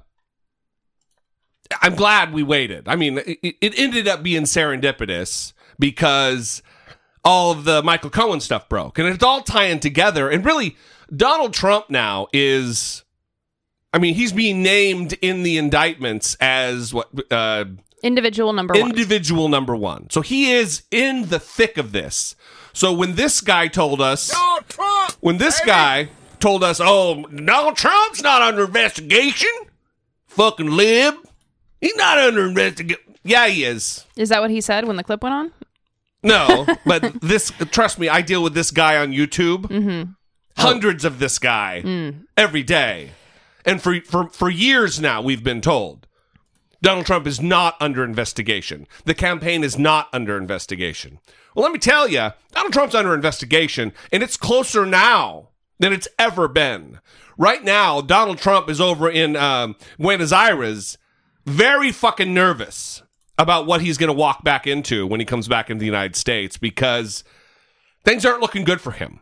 I'm glad we waited. I mean, it, it ended up being serendipitous because all of the Michael Cohen stuff broke, and it's all tying together. And really, Donald Trump now is, I mean, he's being named in the indictments as what uh, Individual number one. individual number one. So he is in the thick of this. So when this guy told us, when this guy told us, oh, Donald Trump's not under investigation, fucking lib, he's not under investigation. Yeah, he is. Is that what he said when the clip went on? No, but this, trust me, I deal with this guy on YouTube. Mm-hmm. Hundreds of this guy Mm. every day. And for, for, for years now, we've been told Donald Trump is not under investigation. The campaign is not under investigation. Well, let me tell you, Donald Trump's under investigation, and it's closer now than it's ever been. Right now, Donald Trump is over in um, Buenos Aires, very fucking nervous about what he's going to walk back into when he comes back into the United States because things aren't looking good for him.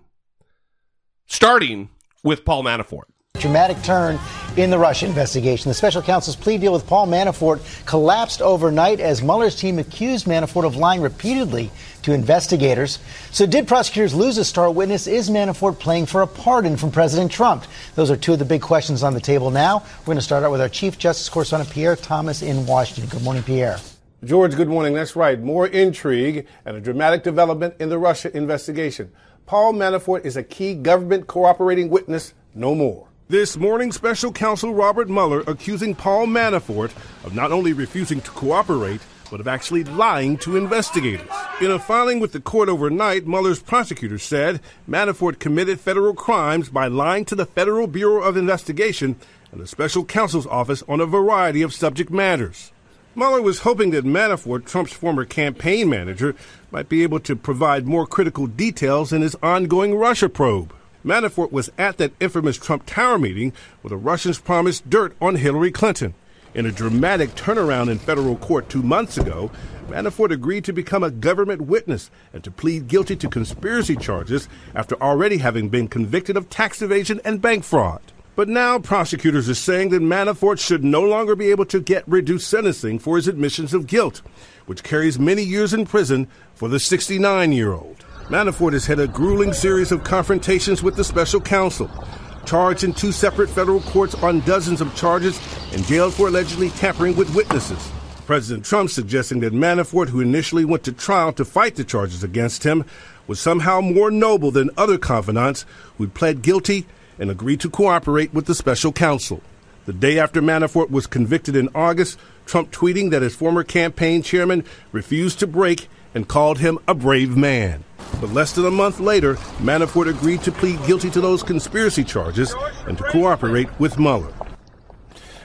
Starting with Paul Manafort. Dramatic turn in the Russia investigation. The special counsel's plea deal with Paul Manafort collapsed overnight as Mueller's team accused Manafort of lying repeatedly to investigators. So, did prosecutors lose a star witness? Is Manafort playing for a pardon from President Trump? Those are two of the big questions on the table now. We're going to start out with our Chief Justice correspondent, Pierre Thomas, in Washington. Good morning, Pierre. George, good morning. That's right. More intrigue and a dramatic development in the Russia investigation. Paul Manafort is a key government cooperating witness no more. This morning, special counsel Robert Mueller accusing Paul Manafort of not only refusing to cooperate, but of actually lying to investigators. In a filing with the court overnight, Mueller's prosecutors said Manafort committed federal crimes by lying to the Federal Bureau of Investigation and the special counsel's office on a variety of subject matters. Mueller was hoping that Manafort, Trump's former campaign manager, might be able to provide more critical details in his ongoing Russia probe. Manafort was at that infamous Trump Tower meeting where the Russians promised dirt on Hillary Clinton. In a dramatic turnaround in federal court two months ago, Manafort agreed to become a government witness and to plead guilty to conspiracy charges after already having been convicted of tax evasion and bank fraud. But now prosecutors are saying that Manafort should no longer be able to get reduced sentencing for his admissions of guilt, which carries many years in prison for the 69 year old. Manafort has had a grueling series of confrontations with the special counsel, charged in two separate federal courts on dozens of charges, and jailed for allegedly tampering with witnesses. President Trump suggesting that Manafort, who initially went to trial to fight the charges against him, was somehow more noble than other confidants who pled guilty and agreed to cooperate with the special counsel. The day after Manafort was convicted in August, Trump tweeting that his former campaign chairman refused to break and called him a brave man. But less than a month later, Manafort agreed to plead guilty to those conspiracy charges and to cooperate with Mueller.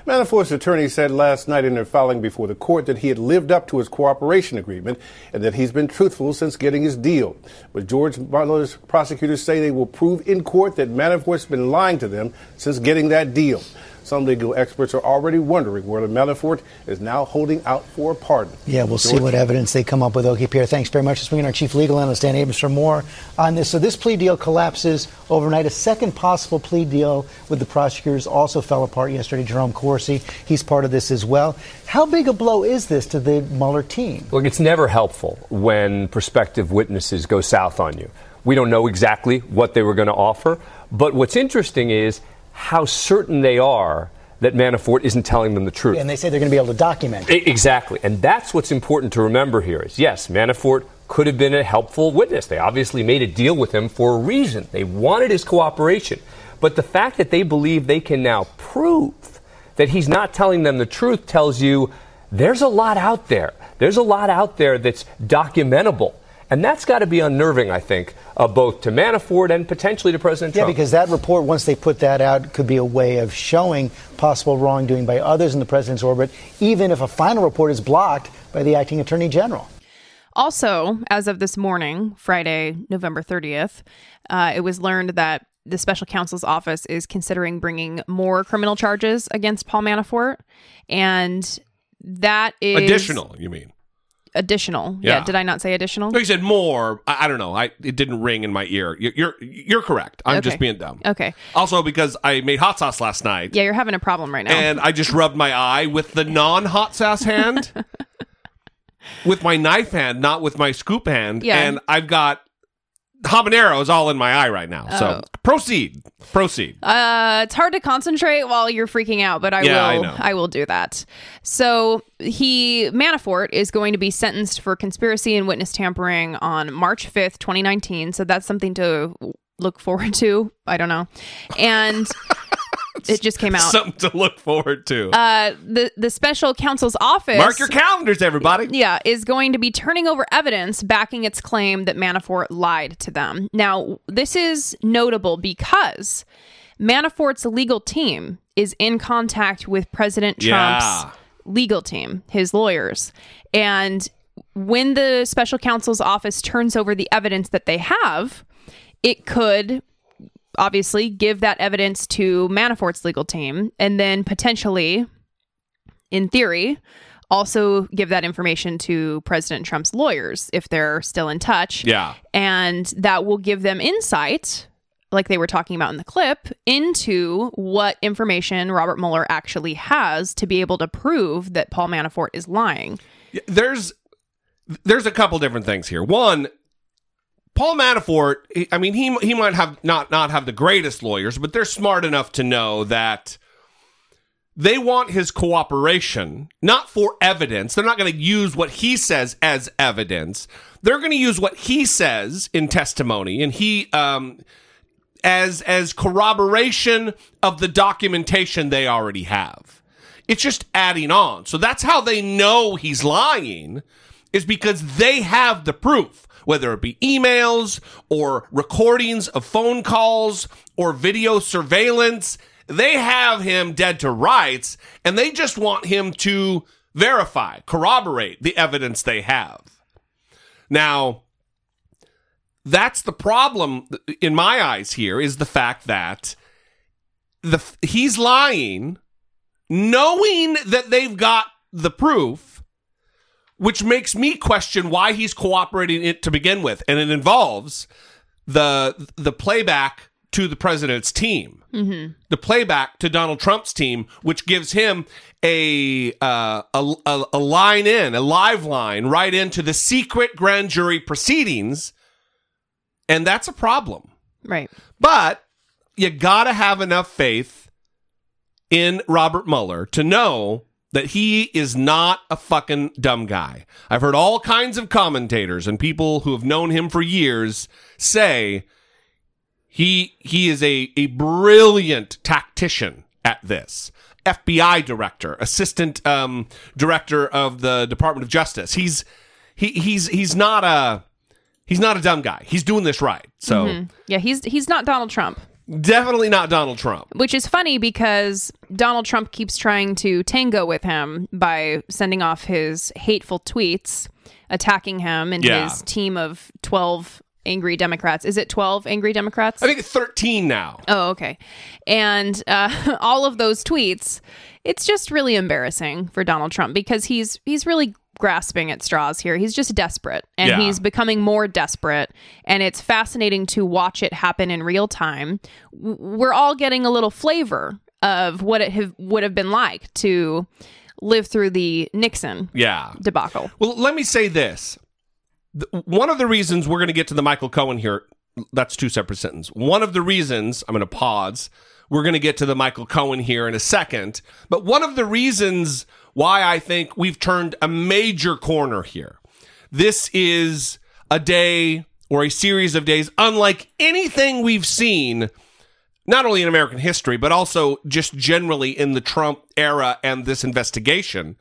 Manafort's attorney said last night in their filing before the court that he had lived up to his cooperation agreement and that he's been truthful since getting his deal. But George Mueller's prosecutors say they will prove in court that Manafort's been lying to them since getting that deal. Some legal experts are already wondering whether Manafort is now holding out for a pardon. Yeah, we'll see what evidence they come up with. Okay, Pierre, thanks very much. Let's bring in our chief legal analyst, Dan Abrams, for more on this. So this plea deal collapses overnight. A second possible plea deal with the prosecutors also fell apart yesterday. Jerome Corsi, he's part of this as well. How big a blow is this to the Mueller team? Look, it's never helpful when prospective witnesses go south on you. We don't know exactly what they were going to offer, but what's interesting is how certain they are that Manafort isn't telling them the truth. And they say they're going to be able to document it. Exactly. And that's what's important to remember here is yes, Manafort could have been a helpful witness. They obviously made a deal with him for a reason. They wanted his cooperation. But the fact that they believe they can now prove that he's not telling them the truth tells you there's a lot out there. There's a lot out there that's documentable. And that's got to be unnerving, I think, uh, both to Manafort and potentially to President Yeah, Trump. because that report, once they put that out, could be a way of showing possible wrongdoing by others in the president's orbit, even if a final report is blocked by the acting attorney general. Also, as of this morning, Friday, November 30th, uh, it was learned that the special counsel's office is considering bringing more criminal charges against Paul Manafort. And that is Additional, you mean? Additional. Yeah. Yeah. Did I not say additional? No, you said more. I, I don't know. I it didn't ring in my ear. You're you're, you're correct. I'm just being dumb. Okay. Also, because I made hot sauce last night, Yeah, you're having a problem right now. and I just rubbed my eye with the non-hot sauce hand, with my knife hand, not with my scoop hand. Yeah. And I've got habaneros all in my eye right now. So Oh. proceed, proceed. Uh, it's hard to concentrate while you're freaking out, but I Yeah, I will. know. will do that. So he Manafort is going to be sentenced for conspiracy and witness tampering on March fifth, 2019. So that's something to look forward to. I don't know, and it just came out. Something to look forward to. uh, the the special counsel's office. Mark your calendars, everybody. Yeah, is going to be turning over evidence backing its claim that Manafort lied to them. Now, this is notable because Manafort's legal team is in contact with President Trump's Yeah. legal team, his lawyers. And when the special counsel's office turns over the evidence that they have, it could obviously give that evidence to Manafort's legal team and then potentially in theory, also give that information to President Trump's lawyers if they're still in touch. Yeah. And that will give them insight, like they were talking about in the clip, into what information Robert Mueller actually has to be able to prove that Paul Manafort is lying. there's there's a couple different things here. One, Paul Manafort. I mean, he he might have not not have the greatest lawyers, but they're smart enough to know that they want his cooperation, not for evidence. They're not going to use what he says as evidence. They're going to use what he says in testimony, and he um as as corroboration of the documentation they already have. It's just adding on. So that's how they know he's lying is because they have the proof, whether it be emails or recordings of phone calls or video surveillance. They have him dead to rights and they just want him to verify, corroborate the evidence they have. Now, that's the problem in my eyes here is the fact that the he's lying knowing that they've got the proof which makes me question why he's cooperating it to begin with and it involves the the playback to the president's team Mm-hmm. the playback to Donald Trump's team, which gives him a, uh, a a a line in, a live line right into the secret grand jury proceedings, and that's a problem. Right. But you got to have enough faith in Robert Mueller to know that he is not a fucking dumb guy. I've heard all kinds of commentators and people who have known him for years say he he is a a brilliant tactician at this. FBI director, assistant um, director of the Department of Justice. He's he he's he's not a he's not a dumb guy. He's doing this right. So Mhm. yeah, he's he's not Donald Trump. Definitely not Donald Trump. Which is funny because Donald Trump keeps trying to tango with him by sending off his hateful tweets, attacking him and Yeah. his team of 12 angry Democrats. Is it 12 angry Democrats? I think it's 13 now. Oh, okay. And uh, all of those tweets, it's just really embarrassing for Donald Trump because he's he's really grasping at straws here. He's just desperate and Yeah. he's becoming more desperate and it's fascinating to watch it happen in real time. We're all getting a little flavor of what it have, would have been like to live through the Nixon Yeah. debacle. Well, let me say this. One of the reasons we're going to get to the Michael Cohen here, that's two separate sentences. One of the reasons, I'm going to pause, we're going to get to the Michael Cohen here in a second. But one of the reasons why I think we've turned a major corner here, this is a day or a series of days unlike anything we've seen not only in American history, but also just generally in the Trump era and this investigation,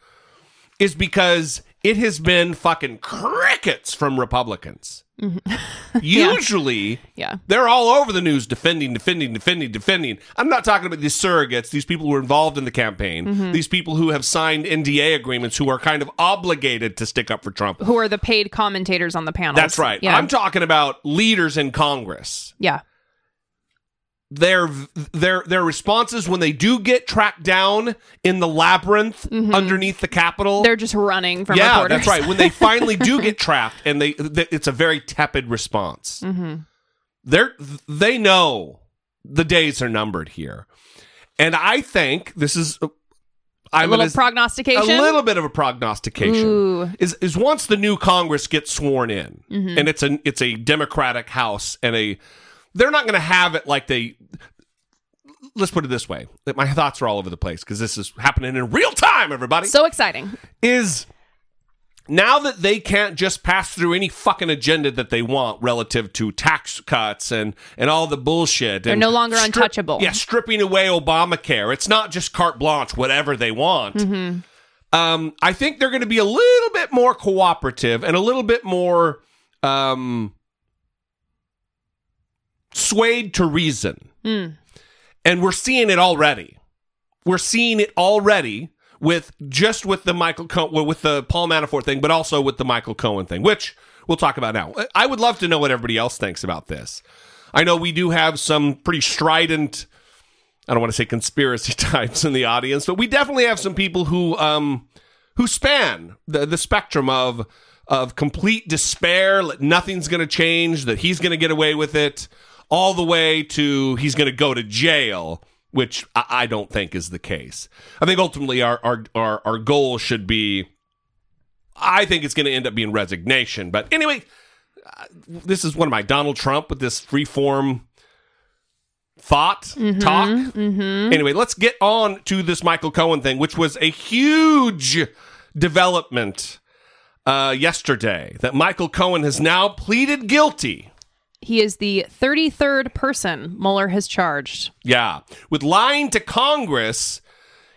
is because it has been fucking crickets from Republicans. Usually, Yeah. they're all over the news defending, defending, defending, defending. I'm not talking about these surrogates, these people who are involved in the campaign, Mhm. these people who have signed NDA agreements, who are kind of obligated to stick up for Trump. Who are the paid commentators on the panel. That's right. Yeah. I'm talking about leaders in Congress yeah. Their their their responses when they do get tracked down in the labyrinth underneath the Capitol. Mm-hmm. They're just running from yeah, reporters. that's right. When they finally do get trapped, and they, th- it's a very tepid response. hmm They're they know the days are numbered here, and I think this is. uh, I'm little gonna- prognostication? A little bit of a prognostication Ooh. is is once the new Congress gets sworn in, Mhm. and it's a it's a Democratic House, and a they're not going to have it like they. Let's put it this way: that my thoughts are all over the place because this is happening in real time. Everybody, So exciting. is now that they can't just pass through any fucking agenda that they want relative to tax cuts and and all the bullshit. They're no longer strip- untouchable. Yeah, stripping away Obamacare. It's not just carte blanche, whatever they want. hmm Um, I think they're going to be a little bit more cooperative and a little bit more um, swayed to reason. Mm. And we're seeing it already. We're seeing it already with just with the Michael Cohen, with the Paul Manafort thing, but also with the Michael Cohen thing, which we'll talk about now. I would love to know what everybody else thinks about this. I know we do have some pretty strident, I don't want to say conspiracy types in the audience, but we definitely have some people who um who span the the spectrum of of complete despair, that nothing's going to change, that he's going to get away with it, all the way to he's going to go to jail, which I, I don't think is the case. I think ultimately our our our, our goal should be. I think it's going to end up being resignation, but anyway, uh, this is one of my Donald Trump with this freeform thought talk. Mm-hmm. Anyway, let's get on to this Michael Cohen thing, which was a huge development uh, yesterday. That Michael Cohen has now pleaded guilty. He is the 33rd person Mueller has charged. Yeah, with lying to Congress.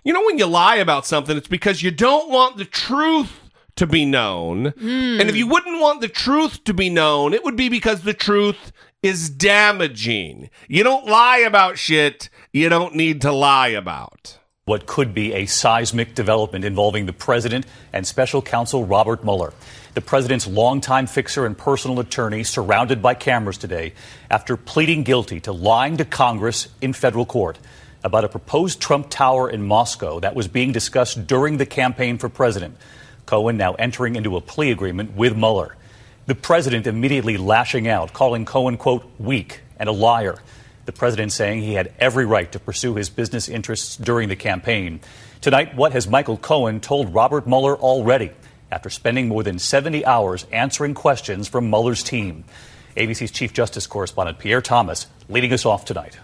You know, when you lie about something, it's because you don't want the truth to be known. Hmm. And if you wouldn't want the truth to be known, it would be because the truth is damaging. You don't lie about shit you don't need to lie about. What could be a seismic development involving the president and special counsel Robert Mueller. The president's longtime fixer and personal attorney surrounded by cameras today after pleading guilty to lying to Congress in federal court about a proposed Trump Tower in Moscow that was being discussed during the campaign for president. Cohen now entering into a plea agreement with Mueller. The president immediately lashing out, calling Cohen, quote, weak and a liar. The president saying he had every right to pursue his business interests during the campaign. Tonight, what has Michael Cohen told Robert Mueller already after spending more than 70 hours answering questions from Mueller's team? ABC's Chief Justice correspondent Pierre Thomas leading us off tonight.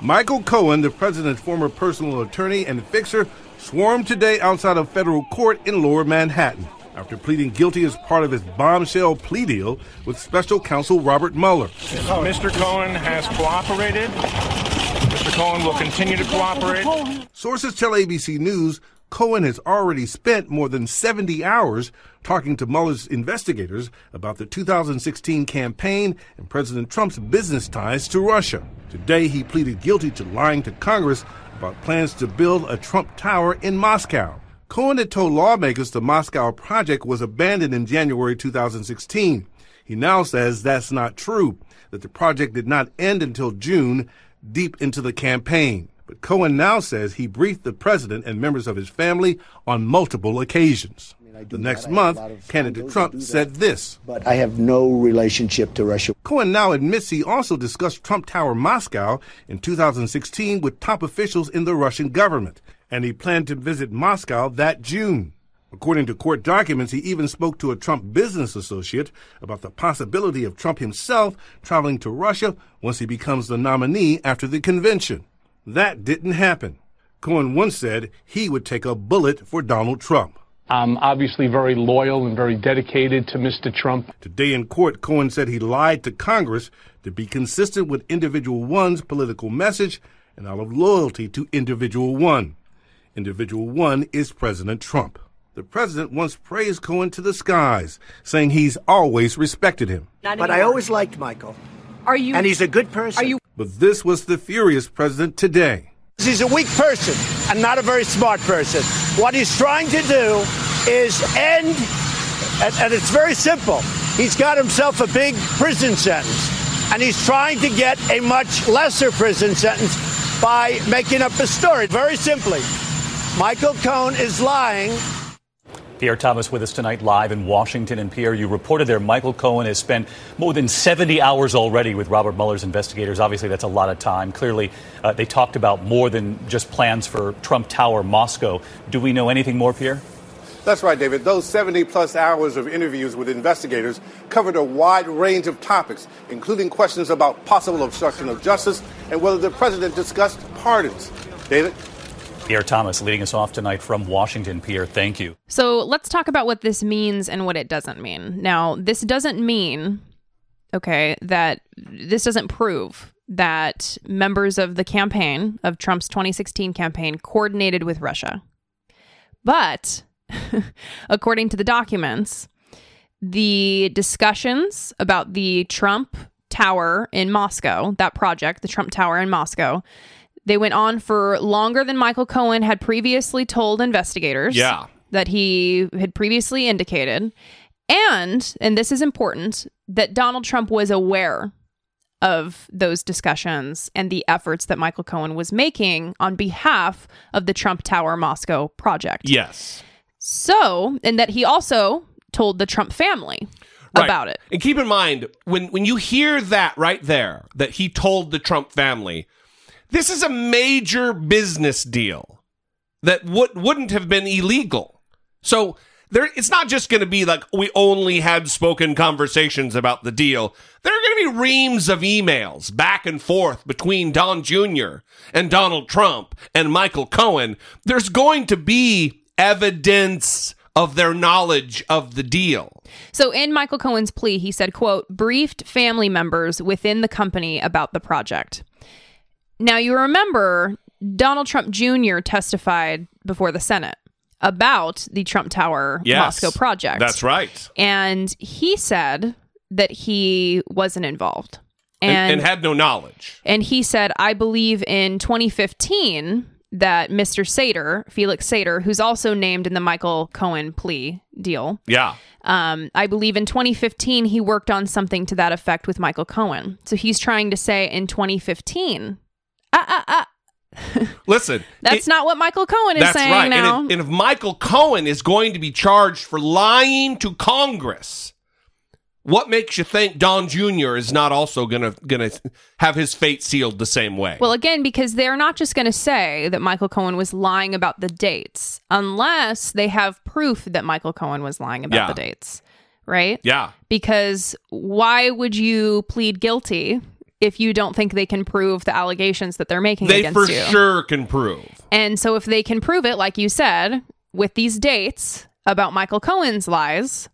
Michael Cohen, the president's former personal attorney and fixer, swarmed today outside of federal court in lower Manhattan after pleading guilty as part of his bombshell plea deal with special counsel Robert Mueller. Mr. Cohen has cooperated. Mr. Cohen will continue to cooperate. Sources tell ABC News Cohen has already spent more than 70 hours talking to Mueller's investigators about the 2016 campaign and President Trump's business ties to Russia. Today, he pleaded guilty to lying to Congress about plans to build a Trump Tower in Moscow. Cohen had told lawmakers the Moscow project was abandoned in January 2016. He now says that's not true, that the project did not end until June, deep into the campaign. Cohen now says he briefed the president and members of his family on multiple occasions. The next month, candidate Trump said this. But I have no relationship to Russia. Cohen now admits he also discussed Trump Tower Moscow in 2016 with top officials in the Russian government, and he planned to visit Moscow that June. According to court documents, he even spoke to a Trump business associate about the possibility of Trump himself traveling to Russia once he becomes the nominee after the convention. That didn't happen. Cohen once said he would take a bullet for Donald Trump. I'm obviously very loyal and very dedicated to Mr. Trump. Today in court, Cohen said he lied to Congress to be consistent with Individual One's political message and out of loyalty to Individual One. Individual One is President Trump. The president once praised Cohen to the skies, saying he's always respected him. But I always liked Michael. Are you? And he's a good person. Are you? But this was the furious president today. He's a weak person and not a very smart person. What he's trying to do is end, and, and it's very simple. He's got himself a big prison sentence, and he's trying to get a much lesser prison sentence by making up a story. Very simply, Michael Cohen is lying Pierre Thomas with us tonight live in Washington. And Pierre, you reported there Michael Cohen has spent more than 70 hours already with Robert Mueller's investigators. Obviously, that's a lot of time. Clearly, uh, they talked about more than just plans for Trump Tower Moscow. Do we know anything more, Pierre? That's right, David. Those 70 plus hours of interviews with investigators covered a wide range of topics, including questions about possible obstruction of justice and whether the president discussed pardons. David? Pierre Thomas leading us off tonight from Washington. Pierre, thank you. So let's talk about what this means and what it doesn't mean. Now, this doesn't mean, okay, that this doesn't prove that members of the campaign, of Trump's 2016 campaign, coordinated with Russia. But according to the documents, the discussions about the Trump Tower in Moscow, that project, the Trump Tower in Moscow, they went on for longer than Michael Cohen had previously told investigators. Yeah. That he had previously indicated. And, and this is important, that Donald Trump was aware of those discussions and the efforts that Michael Cohen was making on behalf of the Trump Tower Moscow project. Yes. So, and that he also told the Trump family Right. about it. And keep in mind when when you hear that right there that he told the Trump family, this is a major business deal that would wouldn't have been illegal. So there it's not just going to be like we only had spoken conversations about the deal. There are going to be reams of emails back and forth between Don Jr. and Donald Trump and Michael Cohen. There's going to be evidence of their knowledge of the deal. So in Michael Cohen's plea, he said, quote, briefed family members within the company about the project. Now you remember Donald Trump Jr. testified before the Senate about the Trump Tower Yes. Moscow project. That's right. And he said that he wasn't involved. And, And and had no knowledge. and he said, I believe in 2015 that Mr. Sater, Felix Sater, who's also named in the Michael Cohen plea deal, Yeah. um, I believe in 2015 he worked on something to that effect with Michael Cohen. So he's trying to say in 2015. Ah, ah. Listen, That's it- not what Michael Cohen is saying right. now. And if, and if Michael Cohen is going to be charged for lying to Congress, what makes you think Don Jr. is not also gonna gonna have his fate sealed the same way? Well, again, because they're not just going to say that Michael Cohen was lying about the dates unless they have proof that Michael Cohen was lying about Yeah. the dates, right? yeah. Because why would you plead guilty if you don't think they can prove the allegations that they're making They against for you? sure can prove. And so if they can prove it, like you said, with these dates about Michael Cohen's lies,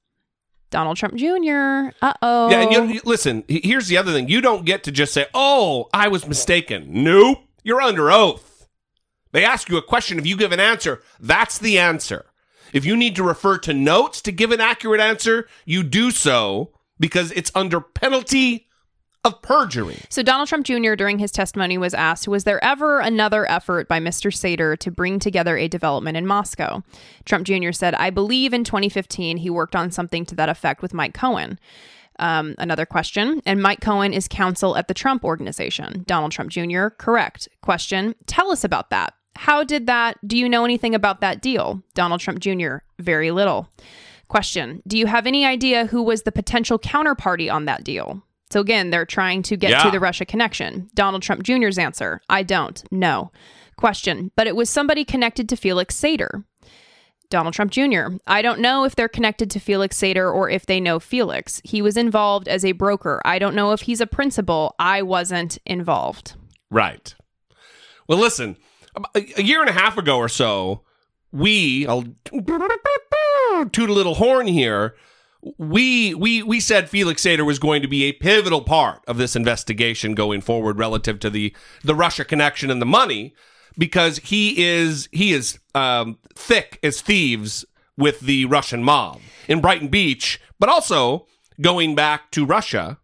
Donald Trump Jr., uh oh. Yeah, and you, you- listen. Here's the other thing: you don't get to just say, "Oh, I was mistaken." Nope, you're under oath. They ask you a question. If you give an answer, that's the answer. If you need to refer to notes to give an accurate answer, you do so because it's under penalty of perjury. So Donald Trump Jr. during his testimony was asked, was there ever another effort by Mr. Sater to bring together a development in Moscow? Trump Jr. said, I believe in 2015 he worked on something to that effect with Mike Cohen. Um, another question. And Mike Cohen is counsel at the Trump Organization. Donald Trump Jr., correct. Question. Tell us about that. How did that? Do you know anything about that deal? Donald Trump Jr., very little. Question. Do you have any idea who was the potential counterparty on that deal? So again, they're trying to get Yeah. to the Russia connection. Donald Trump Jr.'s answer I don't. know. Question. But it was somebody connected to Felix Sater. Donald Trump Jr. I don't know if they're connected to Felix Sater or if they know Felix. He was involved as a broker. I don't know if he's a principal. I wasn't involved. Right. Well, listen, a year and a half ago or so, we, I'll toot a little horn here. We we we said Felix Sater was going to be a pivotal part of this investigation going forward relative to the the Russia connection and the money because he is he is um, thick as thieves with the Russian mob in Brighton Beach, but also going back to Russia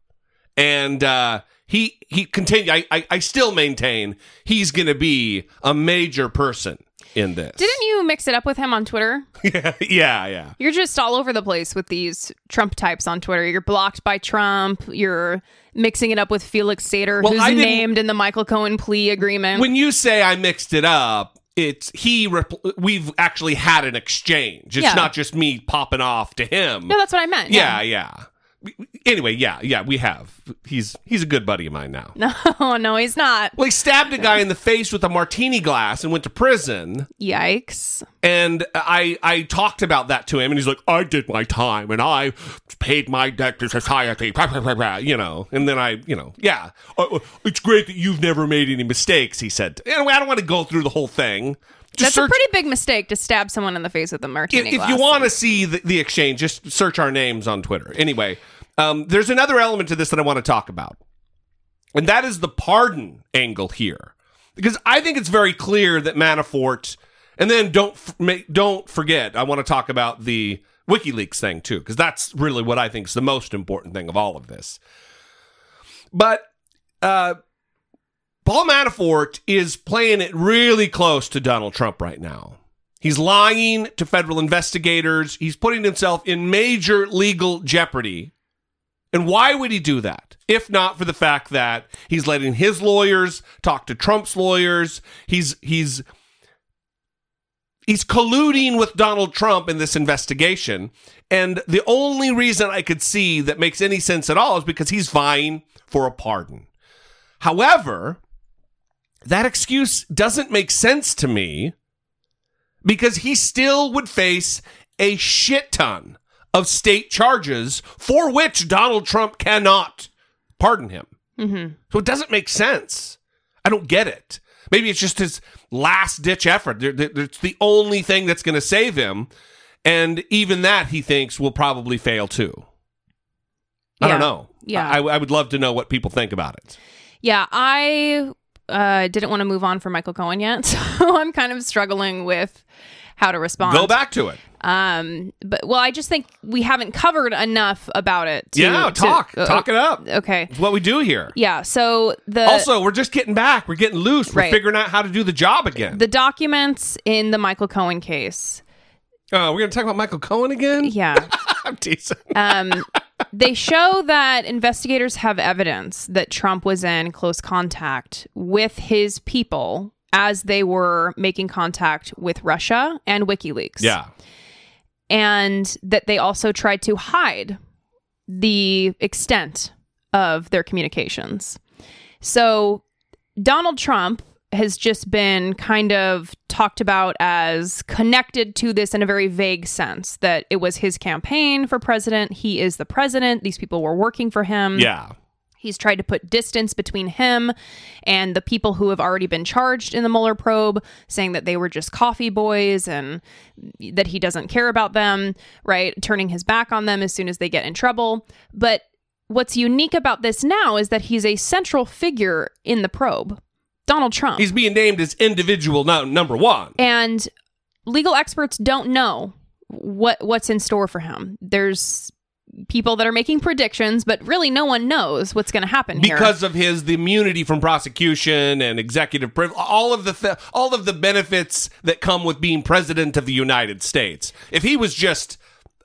and uh, he he continue. I, I I still maintain he's going to be a major person in this. Didn't you mix it up with him on Twitter? yeah, yeah. Yeah. You're just all over the place with these Trump types on Twitter. You're blocked by Trump. You're mixing it up with Felix Sater, Well, who's named in the Michael Cohen plea agreement. When you say I mixed it up, it's he. Repl- we've actually had an exchange. It's Yeah. not just me popping off to him. no, that's what I meant. yeah, yeah. Anyway, yeah, yeah. We have. He's he's a good buddy of mine now. No, no, he's not. Well, he stabbed a guy in the face with a martini glass and went to prison. Yikes. And I I talked about that to him, and he's like, "I did my time, and I paid my debt to society." You know, and then I, you know, yeah, uh, it's great that you've never made any mistakes. He said. Anyway, I don't want to go through the whole thing. That's search a pretty big mistake to stab someone in the face with a if, martini if glass. you want to see the, the exchange, just search our names on Twitter. Anyway, um, there's another element to this that I want to talk about, and that is the pardon angle here, because I think it's very clear that Manafort, and then don't don't forget, I want to talk about the WikiLeaks thing too, because that's really what I think is the most important thing of all of this. But uh, Paul Manafort is playing it really close to Donald Trump right now. He's lying to federal investigators. He's putting himself in major legal jeopardy. And why would he do that? If not for the fact that he's letting his lawyers talk to Trump's lawyers. He's he's he's colluding with Donald Trump in this investigation. And the only reason I could see that makes any sense at all is because he's vying for a pardon. However, that excuse doesn't make sense to me because he still would face a shit ton of state charges for which Donald Trump cannot pardon him. Mm-hmm. So it doesn't make sense. I don't get it. Maybe it's just his last ditch effort. It's the only thing that's going to save him. And even that he thinks will probably fail too. I don't know. Yeah. I, I would love to know what people think about it. Yeah, I uh, didn't want to move on for Michael Cohen yet, so I'm kind of struggling with how to respond. Go back to it. Um, but well, I just think we haven't covered enough about it. To, yeah, to- talk. uh, talk it up. Okay. It's what we do here. Yeah. So the also, we're just getting back. We're getting loose. We're Right. figuring out how to do the job again. the documents in the Michael Cohen case. Oh, we're going to talk about Michael Cohen again? Yeah. I'm teasing. Um, they show that investigators have evidence that Trump was in close contact with his people as they were making contact with Russia and WikiLeaks. Yeah. And that they also tried to hide the extent of their communications. So Donald Trump has just been kind of talked about as connected to this in a very vague sense that it was his campaign for president. He is the president. These people were working for him. Yeah. He's tried to put distance between him and the people who have already been charged in the Mueller probe, saying that they were just coffee boys and that he doesn't care about them, right? Turning his back on them as soon as they get in trouble. But what's unique about this now is that he's a central figure in the probe. Donald Trump. He's being named as individual no, number one. and legal experts don't know what what's in store for him. There's people that are making predictions, but really no one knows what's going to happen here. Because of his the immunity from prosecution and executive privilege, all of the th- all of the benefits that come with being president of the United States. If he was just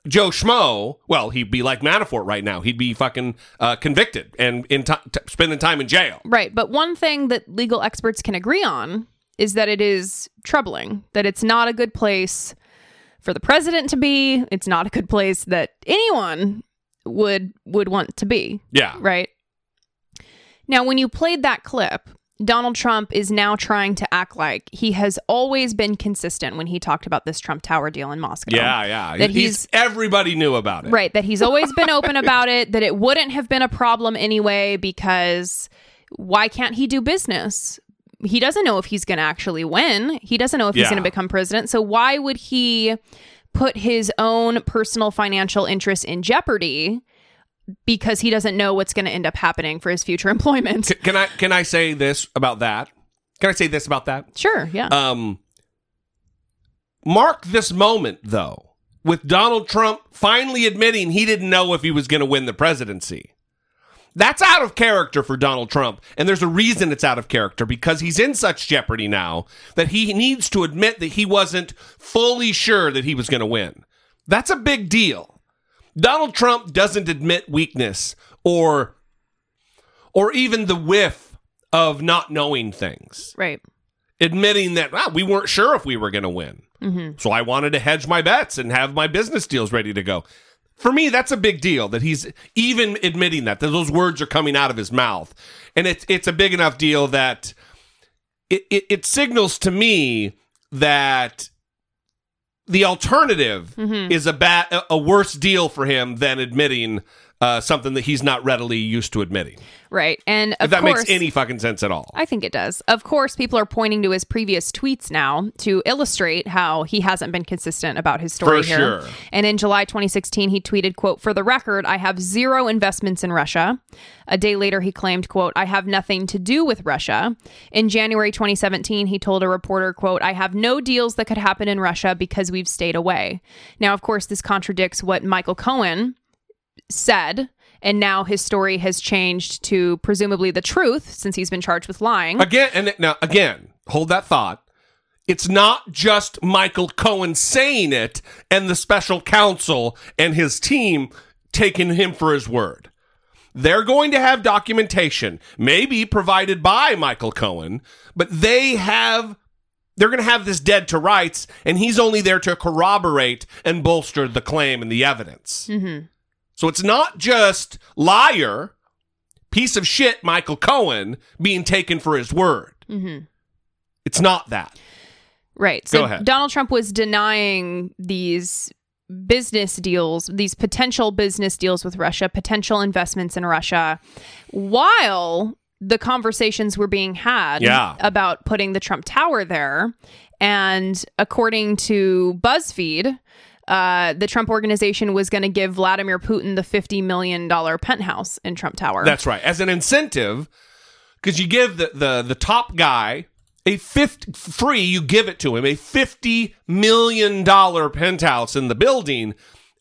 Joe Schmo, well, he'd be like Manafort right now. He'd be fucking uh, convicted and in t- t- spending time in jail. Right. But one thing that legal experts can agree on is that it is troubling, that it's not a good place for the president to be. It's not a good place that anyone would would want to be. Yeah. Right. Now, when you played that clip, Donald Trump is now trying to act like he has always been consistent when he talked about this Trump Tower deal in Moscow. Yeah, yeah. That he's, he's everybody knew about it. Right, that he's always been open about it, that it wouldn't have been a problem anyway, because why can't he do business? He doesn't know if he's going to actually win. He doesn't know if he's going to become president. So why would he put his own personal financial interests in jeopardy because he doesn't know what's going to end up happening for his future employment? C- Can I can I say this about that? Can I say this about that? Sure, yeah. Um, mark this moment though, with Donald Trump finally admitting he didn't know if he was going to win the presidency. That's out of character for Donald Trump, and there's a reason it's out of character because he's in such jeopardy now that he needs to admit that he wasn't fully sure that he was going to win. That's a big deal. Donald Trump doesn't admit weakness or or even the whiff of not knowing things right. admitting that "Ah, we weren't sure if we were going to win. Mhm. So I wanted to hedge my bets and have my business deals ready to go. For me, that's a big deal that he's even admitting that, that those words are coming out of his mouth. And it's it's a big enough deal that it, it, it signals to me that the alternative Mhm. is a bad a- a worse deal for him than admitting uh, something that he's not readily used to admitting. Right. And If that course, makes any fucking sense at all. I think it does. Of course, people are pointing to his previous tweets now to illustrate how he hasn't been consistent about his story For here. sure. And in July 2016, he tweeted, quote, For the record, I have zero investments in Russia. A day later, he claimed, quote, I have nothing to do with Russia. In January 2017, he told a reporter, quote, I have no deals that could happen in Russia because we've stayed away. Now, of course, this contradicts what Michael Cohen said. And now his story has changed to presumably the truth since he's been charged with lying. Again, and now again, hold that thought. It's not just Michael Cohen saying it and the special counsel and his team taking him for his word. They're going to have documentation, maybe provided by Michael Cohen, but they have they're going to have this dead to rights and he's only there to corroborate and bolster the claim and the evidence. Mm-hmm. So it's not just liar, piece of shit Michael Cohen being taken for his word. Mm-hmm. It's not that. Right. So Go ahead. Donald Trump was denying these business deals, these potential business deals with Russia, potential investments in Russia, while the conversations were being had Yeah. about putting the Trump Tower there. And according to BuzzFeed, uh, the Trump organization was going to give Vladimir Putin the $50 million penthouse in Trump Tower. That's right. As an incentive, because you give the, the the top guy a fifth free, you give it to him a fifty million dollar penthouse in the building,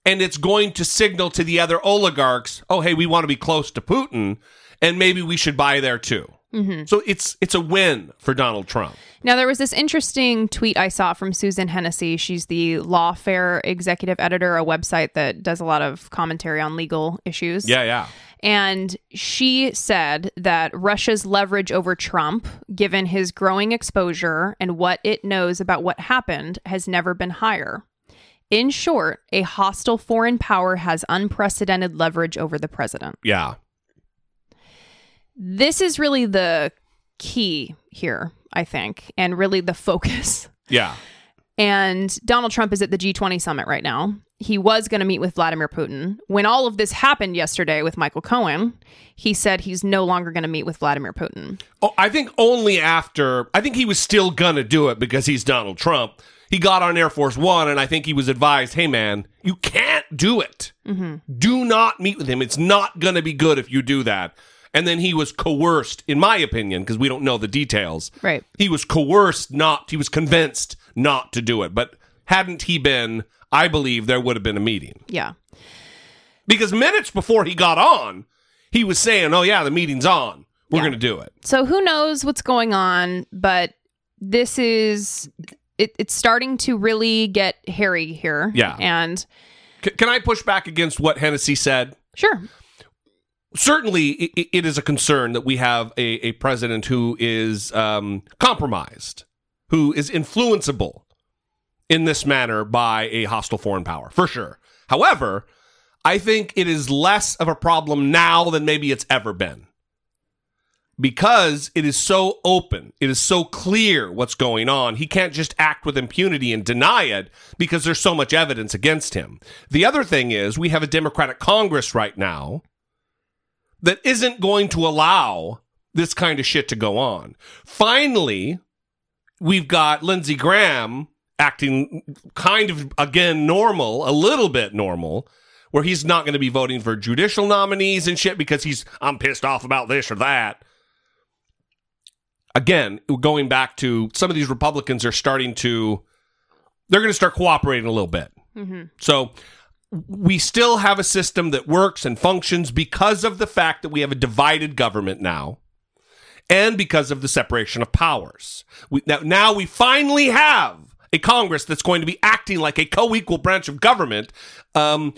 and it's going to signal to the other oligarchs, oh hey, we want to be close to Putin, and maybe we should buy there too. Mhm. So it's it's a win for Donald Trump. Now, there was this interesting tweet I saw from Susan Hennessy. She's the Lawfare executive editor, a website that does a lot of commentary on legal issues. Yeah, yeah. And she said that Russia's leverage over Trump, given his growing exposure and what it knows about what happened, has never been higher. In short, a hostile foreign power has unprecedented leverage over the president. Yeah. This is really the key here, I think, and really the focus. Yeah. And Donald Trump is at the G20 summit right now. He was going to meet with Vladimir Putin. When all of this happened yesterday with Michael Cohen, he said he's no longer going to meet with Vladimir Putin. Oh, I think only after. I think he was still gonna do it because he's Donald Trump. He got on Air Force One, and I think he was advised, "Hey, man, you can't do it. Mm-hmm. Do not meet with him. It's not gonna be good if you do that." And then he was coerced, in my opinion, because we don't know the details. Right. He was coerced not. He was convinced not to do it. But hadn't he been, I believe there would have been a meeting. Yeah. Because minutes before he got on, he was saying, "Oh yeah, the meeting's on. We're Yeah. gonna do it." So who knows what's going on, but this is it, it's starting to really get hairy here. Yeah. And C- can I push back against what Hennessy said? Sure. Certainly, it, is a concern that we have a, a president who is um, compromised, who is influenceable in this manner by a hostile foreign power, for sure. However, I think it is less of a problem now than maybe it's ever been because it is so open, it is so clear what's going on. He can't just act with impunity and deny it because there's so much evidence against him. The other thing is, we have a Democratic Congress right now that isn't going to allow this kind of shit to go on. Finally, we've got Lindsey Graham acting kind of, again, normal, a little bit normal. Where he's not going to be voting for judicial nominees and shit because he's, I'm pissed off about this or that again, going back to some of these Republicans are starting to, they're going to start cooperating a little bit. Mm-hmm. So we still have a system that works and functions because of the fact that we have a divided government now and because of the separation of powers. We, now, now we finally have a Congress that's going to be acting like a co equal branch of government, um,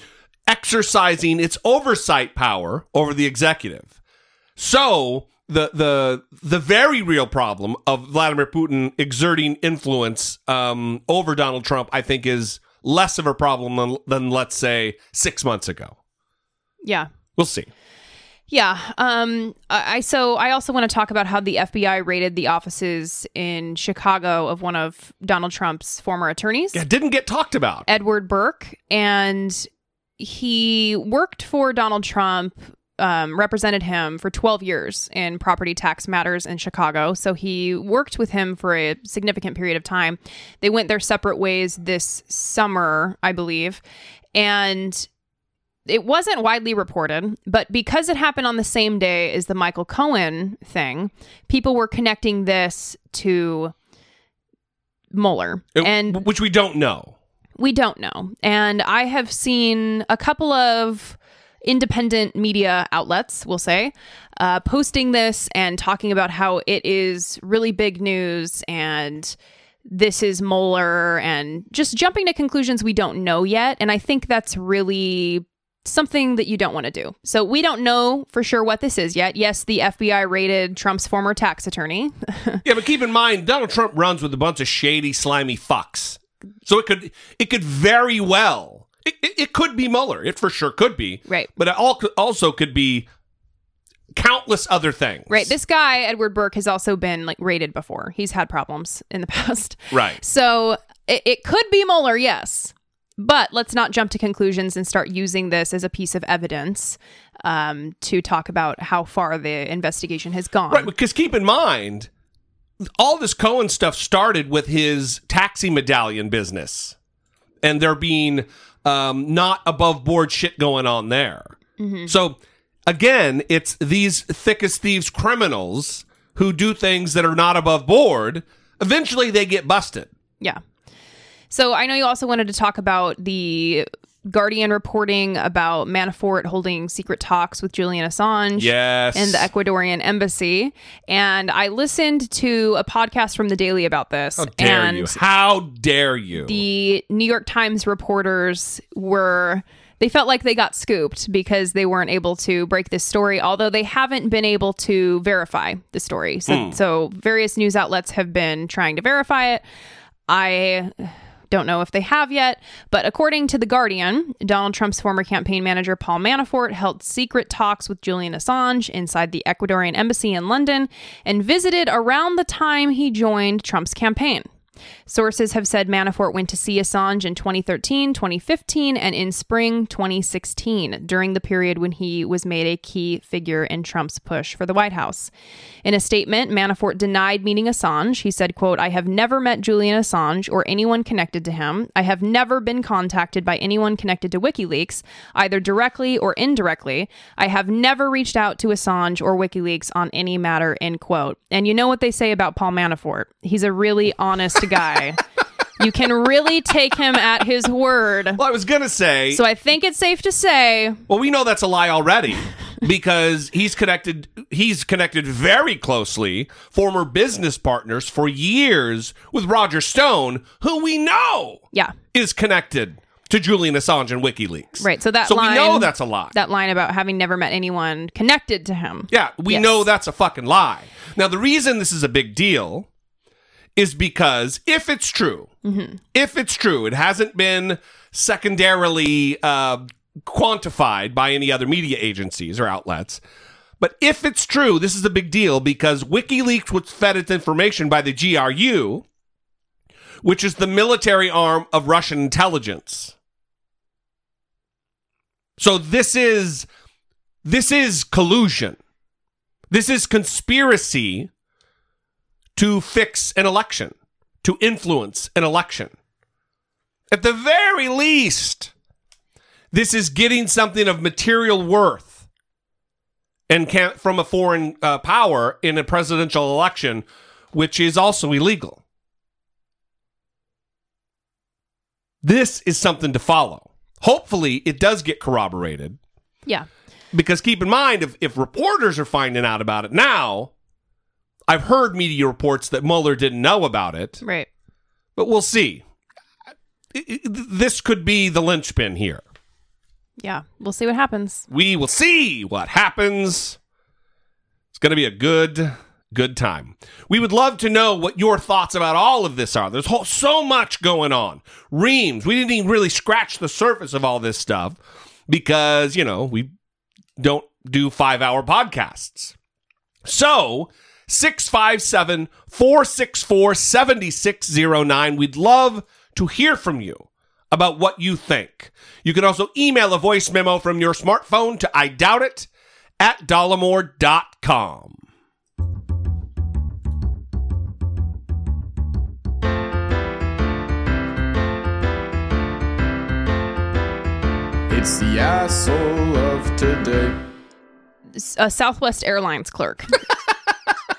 exercising its oversight power over the executive. So, the the the very real problem of Vladimir Putin exerting influence um, over Donald Trump, I think, is less of a problem than, than let's say six months ago. Yeah. We'll see. Yeah. Um, I so I also want to talk about how the FBI raided the offices in Chicago of one of Donald Trump's former attorneys. Yeah, didn't get talked about. Edward Burke, and he worked for Donald Trump um, represented him for 12 years in property tax matters in Chicago. So he worked with him for a significant period of time. They went their separate ways this summer, I believe. And it wasn't widely reported, but because it happened on the same day as the Michael Cohen thing, people were connecting this to Mueller. and which we don't know. We don't know. And I have seen a couple of independent media outlets, we'll say, uh, posting this and talking about how it is really big news and this is Mueller and just jumping to conclusions we don't know yet. And I think that's really something that you don't want to do. So we don't know for sure what this is yet. Yes, the FBI raided Trump's former tax attorney. yeah, but keep in mind Donald Trump runs with a bunch of shady, slimy fucks. So it could it could very well it, it, it could be Mueller. It for sure could be. Right. But it all, also could be countless other things. Right. This guy, Edward Burke, has also been like raided before. He's had problems in the past. Right. So it, it could be Mueller, yes. But let's not jump to conclusions and start using this as a piece of evidence um, to talk about how far the investigation has gone. Right. Because keep in mind, all this Cohen stuff started with his taxi medallion business. And there being um, not above board shit going on there. Mm-hmm. So again, it's these thick as thieves criminals who do things that are not above board. Eventually, they get busted. Yeah. So I know you also wanted to talk about the Guardian reporting about Manafort holding secret talks with Julian Assange yes. in the Ecuadorian embassy. And I listened to a podcast from The Daily about this. How dare and you? How dare you? The New York Times reporters were. They felt like they got scooped because they weren't able to break this story, although they haven't been able to verify the story. So, Hmm. so various news outlets have been trying to verify it. I don't know if they have yet, but according to The Guardian, Donald Trump's former campaign manager Paul Manafort held secret talks with Julian Assange inside the Ecuadorian embassy in London and visited around the time he joined Trump's campaign. Sources have said Manafort went to see Assange in 2013, 2015, and in spring 2016, during the period when he was made a key figure in Trump's push for the White House. In a statement, Manafort denied meeting Assange. He said, quote, I have never met Julian Assange or anyone connected to him. I have never been contacted by anyone connected to WikiLeaks, either directly or indirectly. I have never reached out to Assange or WikiLeaks on any matter, end quote. And you know what they say about Paul Manafort? He's a really honest guy. you can really take him at his word. Well, I was going to say. So I think it's safe to say. Well, we know that's a lie already because he's connected. He's connected very closely, former business partners for years with Roger Stone, who we know Yeah. is connected to Julian Assange and WikiLeaks. Right. So that So line, we know that's a lie. That line about having never met anyone connected to him. Yeah, we Yes. know that's a fucking lie. Now, the reason this is a big deal is because if it's true, Mhm. if it's true, it hasn't been secondarily uh, quantified by any other media agencies or outlets. But if it's true, this is a big deal because WikiLeaks was fed its information by the GRU, which is the military arm of Russian intelligence. So this is this is collusion. This is conspiracy to fix an election, to influence an election. At the very least, this is getting something of material worth and can from a foreign uh, power in a presidential election, which is also illegal. This is something to follow. Hopefully, it does get corroborated Yeah. because keep in mind if, if reporters are finding out about it now i've heard media reports that mueller didn't know about it. Right. but we'll see. This could be the linchpin here. Yeah. We'll see what happens. we will see what happens. It's going to be a good good time. We would love to know what your thoughts about all of this are. There's whole, so much going on. Reams. We didn't even really scratch the surface of all this stuff because you know we don't do five hour podcasts. So 657 464 7609 we'd love to hear from you about what you think. You can also email a voice memo from your smartphone to I doubt it at dollemore.com. It's the asshole of today. A uh, Southwest Airlines clerk.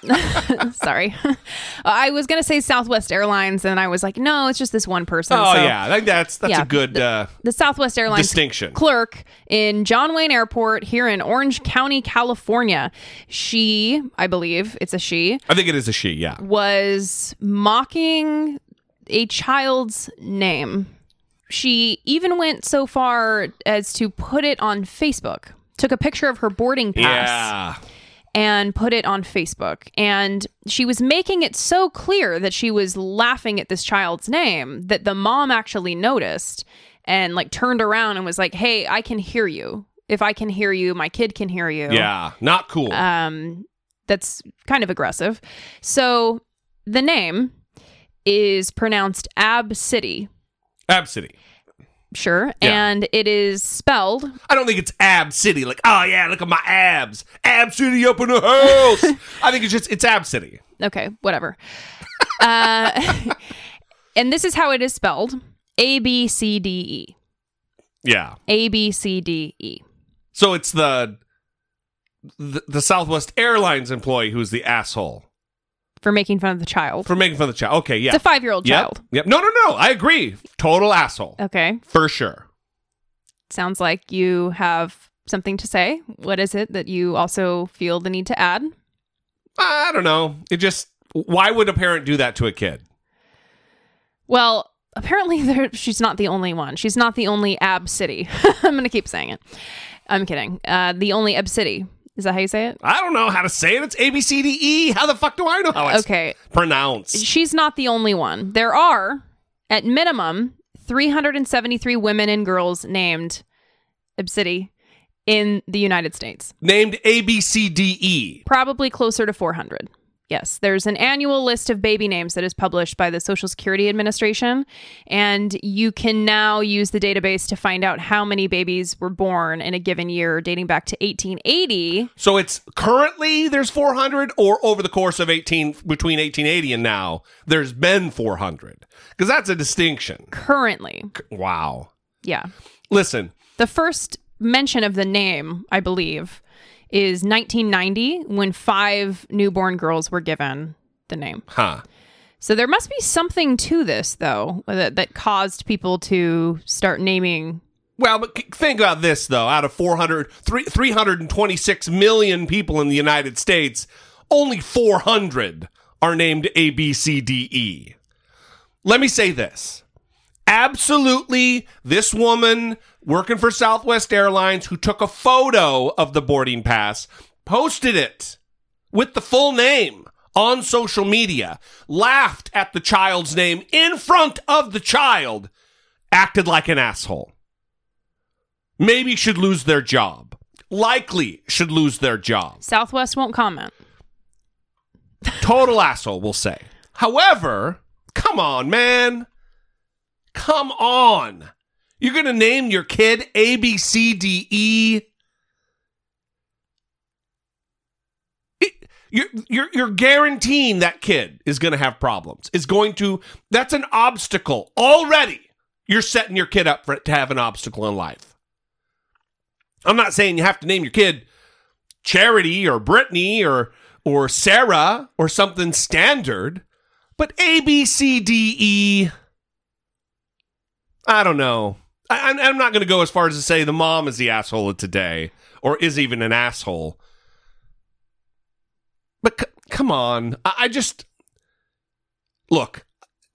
Sorry. I was going to say Southwest Airlines, and I was like, no, it's just this one person. Oh So- yeah, that's that's Yeah, a good uh, the Southwest Airlines distinction. clerk in John Wayne Airport here in Orange County, California. She, I believe it's a she, I think it is a she. Yeah, was mocking a child's name. She even went so far as to put it on Facebook. Took a picture of her boarding pass yeah. And put it on Facebook. And she was making it so clear that she was laughing at this child's name that the mom actually noticed and like turned around and was like, "Hey, I can hear you. If I can hear you, my kid can hear you." Yeah, not cool. Um that's kind of aggressive. So the name is pronounced Ab City. Ab City. Sure. Yeah. And it is spelled I don't think it's Ab City. Like, oh yeah, look at my abs. Ab City up in the house. I think it's just it's Ab City. okay, whatever. uh, and this is how it is spelled A B C D E. Yeah. A B C D E. So it's the, the the Southwest Airlines employee who's the asshole For making fun of the child. for making fun of the child. Okay, yeah, It's a five-year-old Yep, child. Yep. No, no, no. I agree. Total asshole Okay. for sure. Sounds like you have something to say. What is it that you also feel the need to add? I don't know. It just why would a parent do that to a kid? Well, apparently there, she's not the only one. She's not the only Ab City. I'm going to keep saying it. I'm kidding. Uh, the only Ab City. Is that how you say it? I don't know how to say it. It's A B C D E. How the fuck do I know how it's Okay. pronounced? She's not the only one. There are, at minimum, 373 women and girls named Obsidi in the United States. Named A B C D E. Probably closer to 400. Yes, there's an annual list of baby names that is published by the Social Security Administration, and you can now use the database to find out how many babies were born in a given year dating back to 1880. So it's currently there's 400, or over the course of 18 between 1880 and now there's been 400 because that's a distinction. Currently, Wow. yeah. Listen, The first mention of the name, I believe, is 1990 when five newborn girls were given the name. huh? So there must be something to this, though, that, that caused people to start naming. Well, but think about this though. Out of 400, three- 326 million people in the United States, only 400 are named A, B, C, D, E. Let me say this. Absolutely, this woman working for Southwest Airlines who took a photo of the boarding pass, posted it with the full name on social media, laughed at the child's name in front of the child, acted like an asshole. Maybe should lose their job. Likely should lose their job. Southwest won't comment. Total asshole, we'll say. However, come on, man. Come on. You're going to name your kid A, B, C, D, E. You're, you're, you're guaranteeing that kid is going to have problems. Is going to, that's an obstacle already. You're setting your kid up for it to have an obstacle in life. I'm not saying you have to name your kid Charity or Brittany or or Sarah or something standard, but A B C D E. I don't know. I, I'm, I'm not going to go as far as to say the mom is the asshole of today or is even an asshole. But c- come on, I, I just look.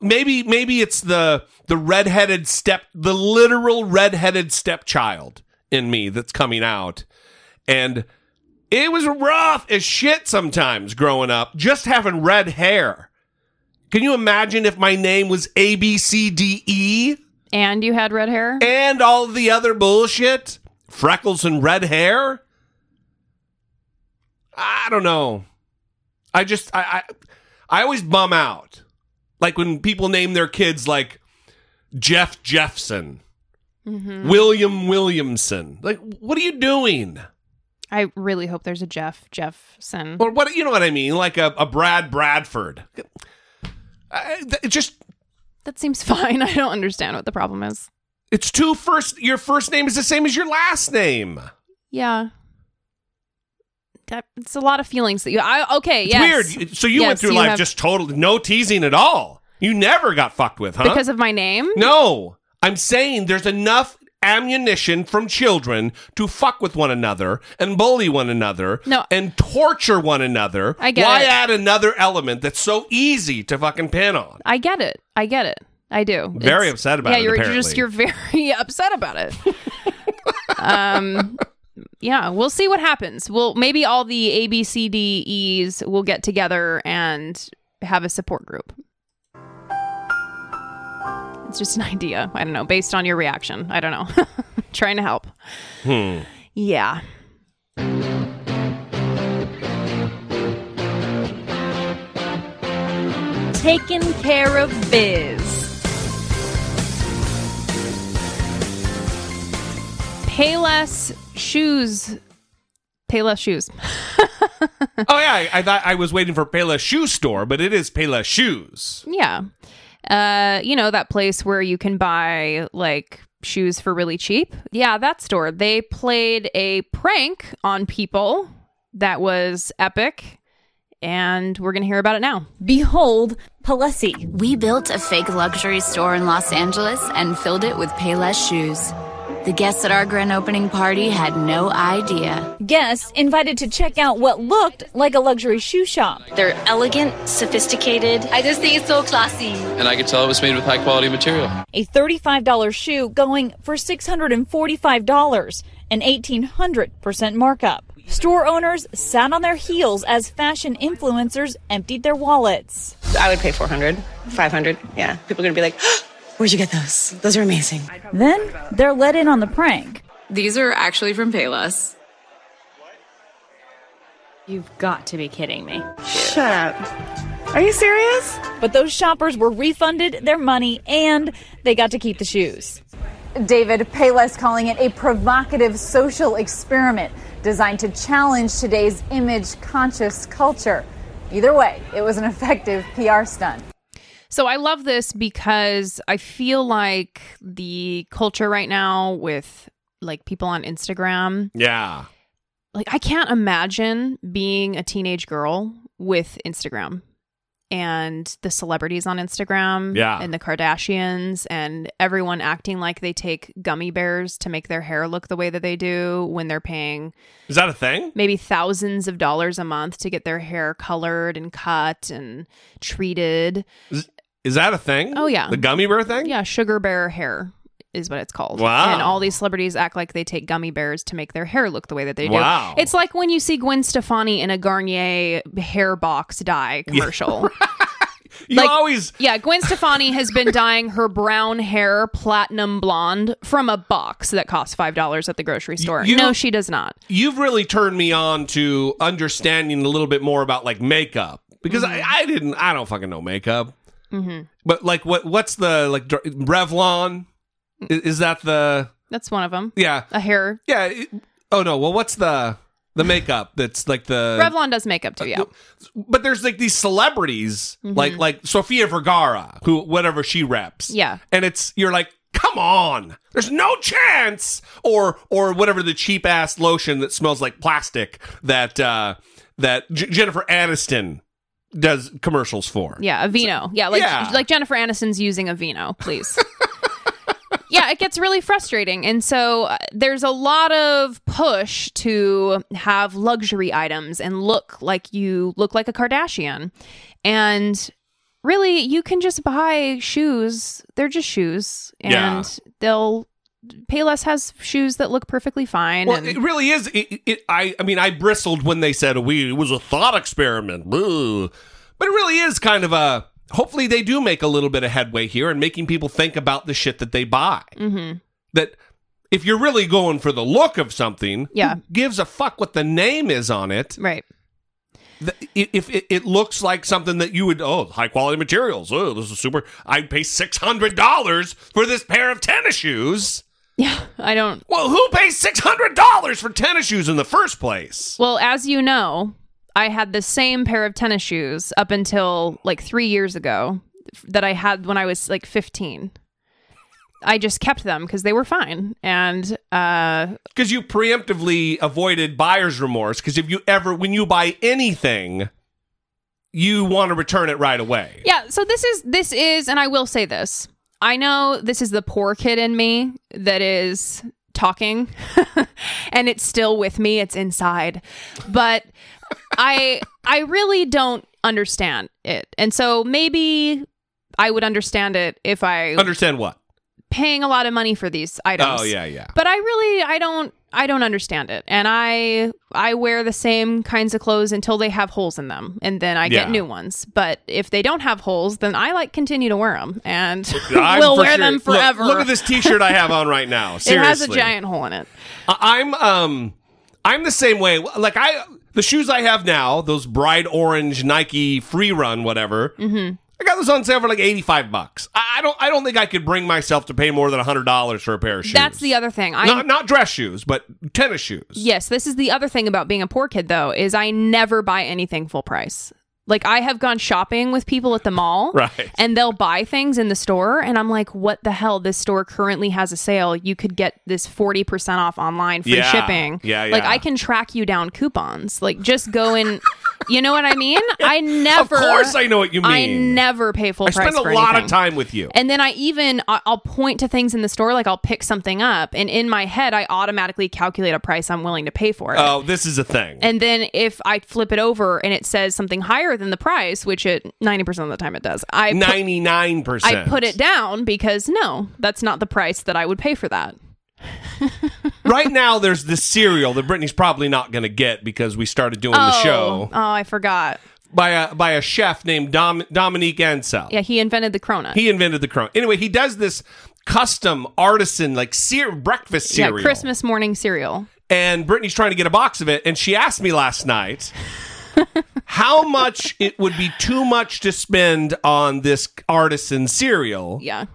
Maybe maybe it's the the redheaded step, the literal redheaded stepchild in me that's coming out, and it was rough as shit sometimes growing up, just having red hair. Can you imagine if my name was A B C D E And you had red hair? and all the other bullshit? Freckles and red hair? I don't know. I just I I, I always bum out. Like when people name their kids like Jeff Jeffson, Mhm. William Williamson. Like what are you doing? I really hope there's a Jeff Jeffson. Or what you know what I mean? Like a, a Brad Bradford. I, th- it just That seems fine. I don't understand what the problem is. it's two first your first name is the same as your last name. Yeah. That, it's a lot of feelings that you. I okay. It's yes. weird. So you Yes, went through life have- just totally no teasing at all. You never got fucked with, huh? because of my name. No, I'm saying there's enough ammunition from children to fuck with one another and bully one another No. and torture one another. I get Why it. add another element that's so easy to fucking pin on? I get it. I get it. I do. Very upset about yeah, it, you're you're just you're very upset about it. um, yeah, we'll see what happens. Well, maybe all the A, B, C, D, E's will get together and have a support group. It's just an idea. I don't know, based on your reaction. I don't know. Trying to help. Hmm. Yeah. Taking care of biz. Payless shoes. Payless shoes. oh yeah, I, I thought I was waiting for Payless Shoe Store, but it is Payless Shoes. Yeah. Uh, you know, that place where you can buy like shoes for really cheap. Yeah, that store. They played a prank on people that was epic. And we're going to hear about it now. Behold, Palessi. We built a fake luxury store in Los Angeles and filled it with Payless shoes. The guests at our grand opening party had no idea. Guests invited to check out what looked like a luxury shoe shop. They're elegant, sophisticated. I just think it's so classy. And I could tell it was made with high quality material. A $35 shoe going for $645, an 1800% markup. Store owners sat on their heels as fashion influencers emptied their wallets. I would pay 400, 500. Yeah. People are going to be like, where'd you get those? Those are amazing. Then they're let in on the prank. These are actually from Payless. You've got to be kidding me. Shut up. Are you serious? But those shoppers were refunded their money and they got to keep the shoes. David Payless calling it a provocative social experiment designed to challenge today's image conscious culture. Either way, it was an effective PR stunt. So I love this because I feel like the culture right now with like people on Instagram, Yeah. like I can't imagine being a teenage girl with Instagram and the celebrities on Instagram Yeah. and the Kardashians and everyone acting like they take gummy bears to make their hair look the way that they do when they're paying Is that a thing? maybe thousands of dollars a month to get their hair colored and cut and treated. Is that a thing? Oh, yeah. The gummy bear thing? Yeah, sugar bear hair is what it's called. Wow. And all these celebrities act like they take gummy bears to make their hair look the way that they do. Wow. It's like when you see Gwen Stefani in a Garnier hair box dye commercial. You always Yeah, Gwen Stefani has been dyeing her brown hair platinum blonde from a box that costs $5 at the grocery store. you no, she does not. you've really turned me on to understanding a little bit more about like makeup because I, I didn't I don't fucking know makeup. hmm But like what what's the like Revlon? Is, is that the That's one of them. yeah A hair. yeah? it- oh no, well what's the the makeup that's like the Revlon does makeup too, yeah. But there's like these celebrities Mhm. like like Sofia Vergara who whatever she reps. Yeah. and it's you're like come on there's no chance or or whatever the cheap ass lotion that smells like plastic that uh that J- jennifer aniston does commercials for Yeah, Aveeno. Yeah, like Yeah. like Jennifer Aniston's using Aveeno, please. yeah, it gets really frustrating. And so uh, there's a lot of push to have luxury items and look like you look like a Kardashian. And really, you can just buy shoes. They're just shoes and Yeah. they'll Payless has shoes that look perfectly fine. well and- it really is it, it, i i mean i bristled when they said we it was a thought experiment Boo. but it really is kind of a hopefully they do make a little bit of headway here and making people think about the shit that they buy Mhm. that if you're really going for the look of something, Yeah. gives a fuck what the name is on it? Right. The- if it, it looks like something that you would, oh, high quality materials. Oh, this is super. I'd pay six hundred dollars for this pair of tennis shoes. Yeah, I don't. Well, who pays six hundred dollars for tennis shoes in the first place? Well, as you know, I had the same pair of tennis shoes up until like three years ago that I had when I was like 15. I just kept them because they were fine. And uh, Because you preemptively avoided buyer's remorse. Because if you ever, when you buy anything, you want to return it right away. yeah, so this is, this is, and I will say this I know this is the poor kid in me that is talking and it's still with me it's inside but i i really don't understand it and so maybe i would understand it if i Understand what? paying a lot of money for these items Oh yeah, yeah. but i really i don't i don't understand it and i i wear the same kinds of clothes until they have holes in them and then i Yeah. get new ones but if they don't have holes then i like continue to wear them and I'm will wear sure- them forever Look, at this T-shirt I have on right now. it has a giant hole in it I'm um, I'm the same way. Like I, the shoes I have now, those bright orange Nike Free Run, whatever. mm-hmm. I got those on sale for like eighty five bucks. I, I don't, I don't think I could bring myself to pay more than hundred dollars for a pair of shoes. that's the other thing i not not dress shoes, but tennis shoes. Yes, this is the other thing about being a poor kid though is I never buy anything full price. Like I have gone shopping with people at the mall Right. and they'll buy things in the store and I'm like what the hell this store currently has a sale. You could get this 40% off online free Yeah. shipping. Yeah, yeah. Like. I can track you down coupons. Like just go and you know what I mean? I never Of course I know what you mean. I never pay full I price I spend a lot anything. of time with you. And then I even I'll point to things in the store like I'll pick something up and in my head I automatically calculate a price I'm willing to pay for it. Oh, this is a thing. And then if I flip it over and it says something higher than the price, which it 90% of the time it does, I Ninety nine I put it down because no, that's not the price that I would pay for that. right now. There's this cereal that Brittany's probably not going to get because we started doing the oh, show Oh, I forgot. by a by a chef named Dom, Dominique Ansel. Yeah, he invented the cronut. He invented the crone. Anyway, he does this custom artisan like cere- breakfast yeah, cereal. Christmas morning cereal. And Brittany's trying to get a box of it, and she asked me last night how much it would be too much to spend on this artisan cereal. Yeah.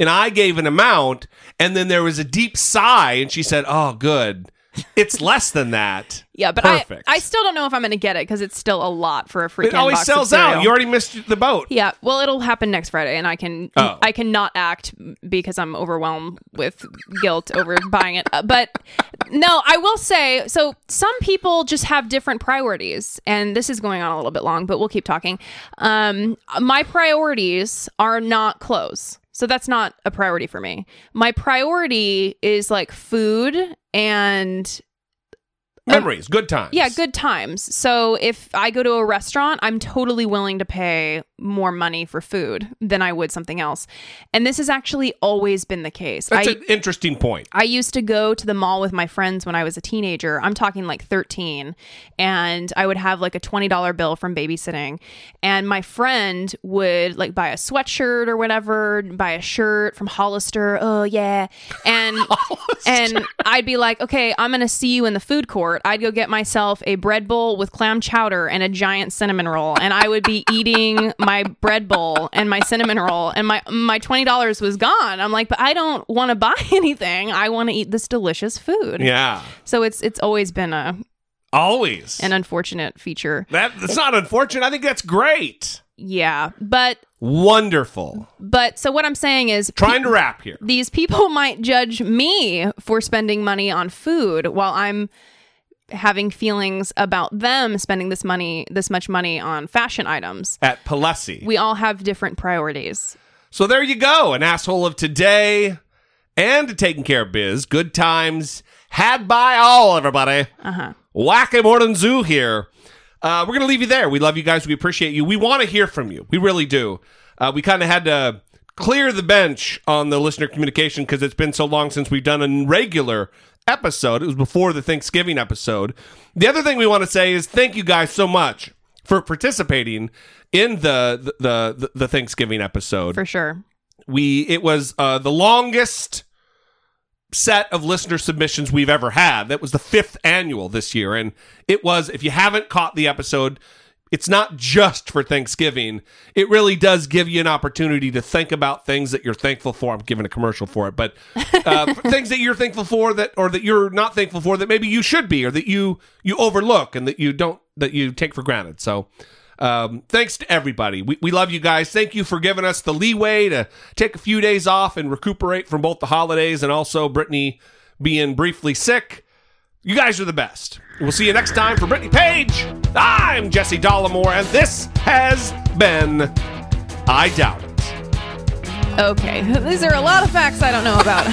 And I gave an amount, and then there was a deep sigh, and she said, "Oh, good, it's less than that." Yeah, but I, I still don't know if I'm going to get it because it's still a lot for a freaking it always box of sells cereal. out. You already missed the boat. Yeah, well, it'll happen next Friday, and I can Oh. I cannot act because I'm overwhelmed with guilt over buying it. Uh, But no, I will say so. Some people just have different priorities, and this is going on a little bit long, but we'll keep talking. Um, my priorities are not clothes, so that's not a priority for me. My priority is like food and Memories, good times. yeah, good times. So if I go to a restaurant, I'm totally willing to pay more money for food than I would something else. And this has actually always been the case. That's I, an interesting point. I used to go to the mall with my friends when I was a teenager. I'm talking like 13. And I would have like a $20 bill from babysitting. And my friend would like buy a sweatshirt or whatever, buy a shirt from Hollister. Oh, yeah. And, and I'd be like, okay, I'm going to see you in the food court. I'd go get myself a bread bowl with clam chowder and a giant cinnamon roll. And I would be eating my bread bowl and my cinnamon roll. And my, my $20 was gone. I'm like, but I don't want to buy anything. I want to eat this delicious food. Yeah. So it's it's always been a Always. an unfortunate feature. That that's not unfortunate. I think that's great. Yeah, but Wonderful. but so what I'm saying is Trying to wrap here. these people might judge me for spending money on food while I'm having feelings about them spending this money this much money on fashion items. At Palessi. We all have different priorities. So there you go. An asshole of today and taking care of biz. Good times had by all, everybody. Uh-huh. Wacky Morning Zoo here. Uh, we're going to leave you there. We love you guys. We appreciate you. We want to hear from you. We really do. Uh, we kind of had to clear the bench on the listener communication because it's been so long since we've done a regular episode. It was before the Thanksgiving episode. The other thing we want to say is thank you guys so much for participating in the the the, the Thanksgiving episode. For sure. We it was uh, the longest set of listener submissions we've ever had. That was the fifth annual this year, and it was. If you haven't caught the episode, it's not just for Thanksgiving. It really does give you an opportunity to think about things that you're thankful for. I'm giving a commercial for it, but uh, things that you're thankful for that, or that you're not thankful for that maybe you should be, or that you you overlook and that you don't that you take for granted. So. Um, thanks to everybody. We, we love you guys. Thank you for giving us the leeway to take a few days off and recuperate from both the holidays and also Brittany being briefly sick. You guys are the best. We'll see you next time for Brittany Page. I'm Jesse Dollemore, and this has been I Doubt It. Okay. These are a lot of facts I don't know about.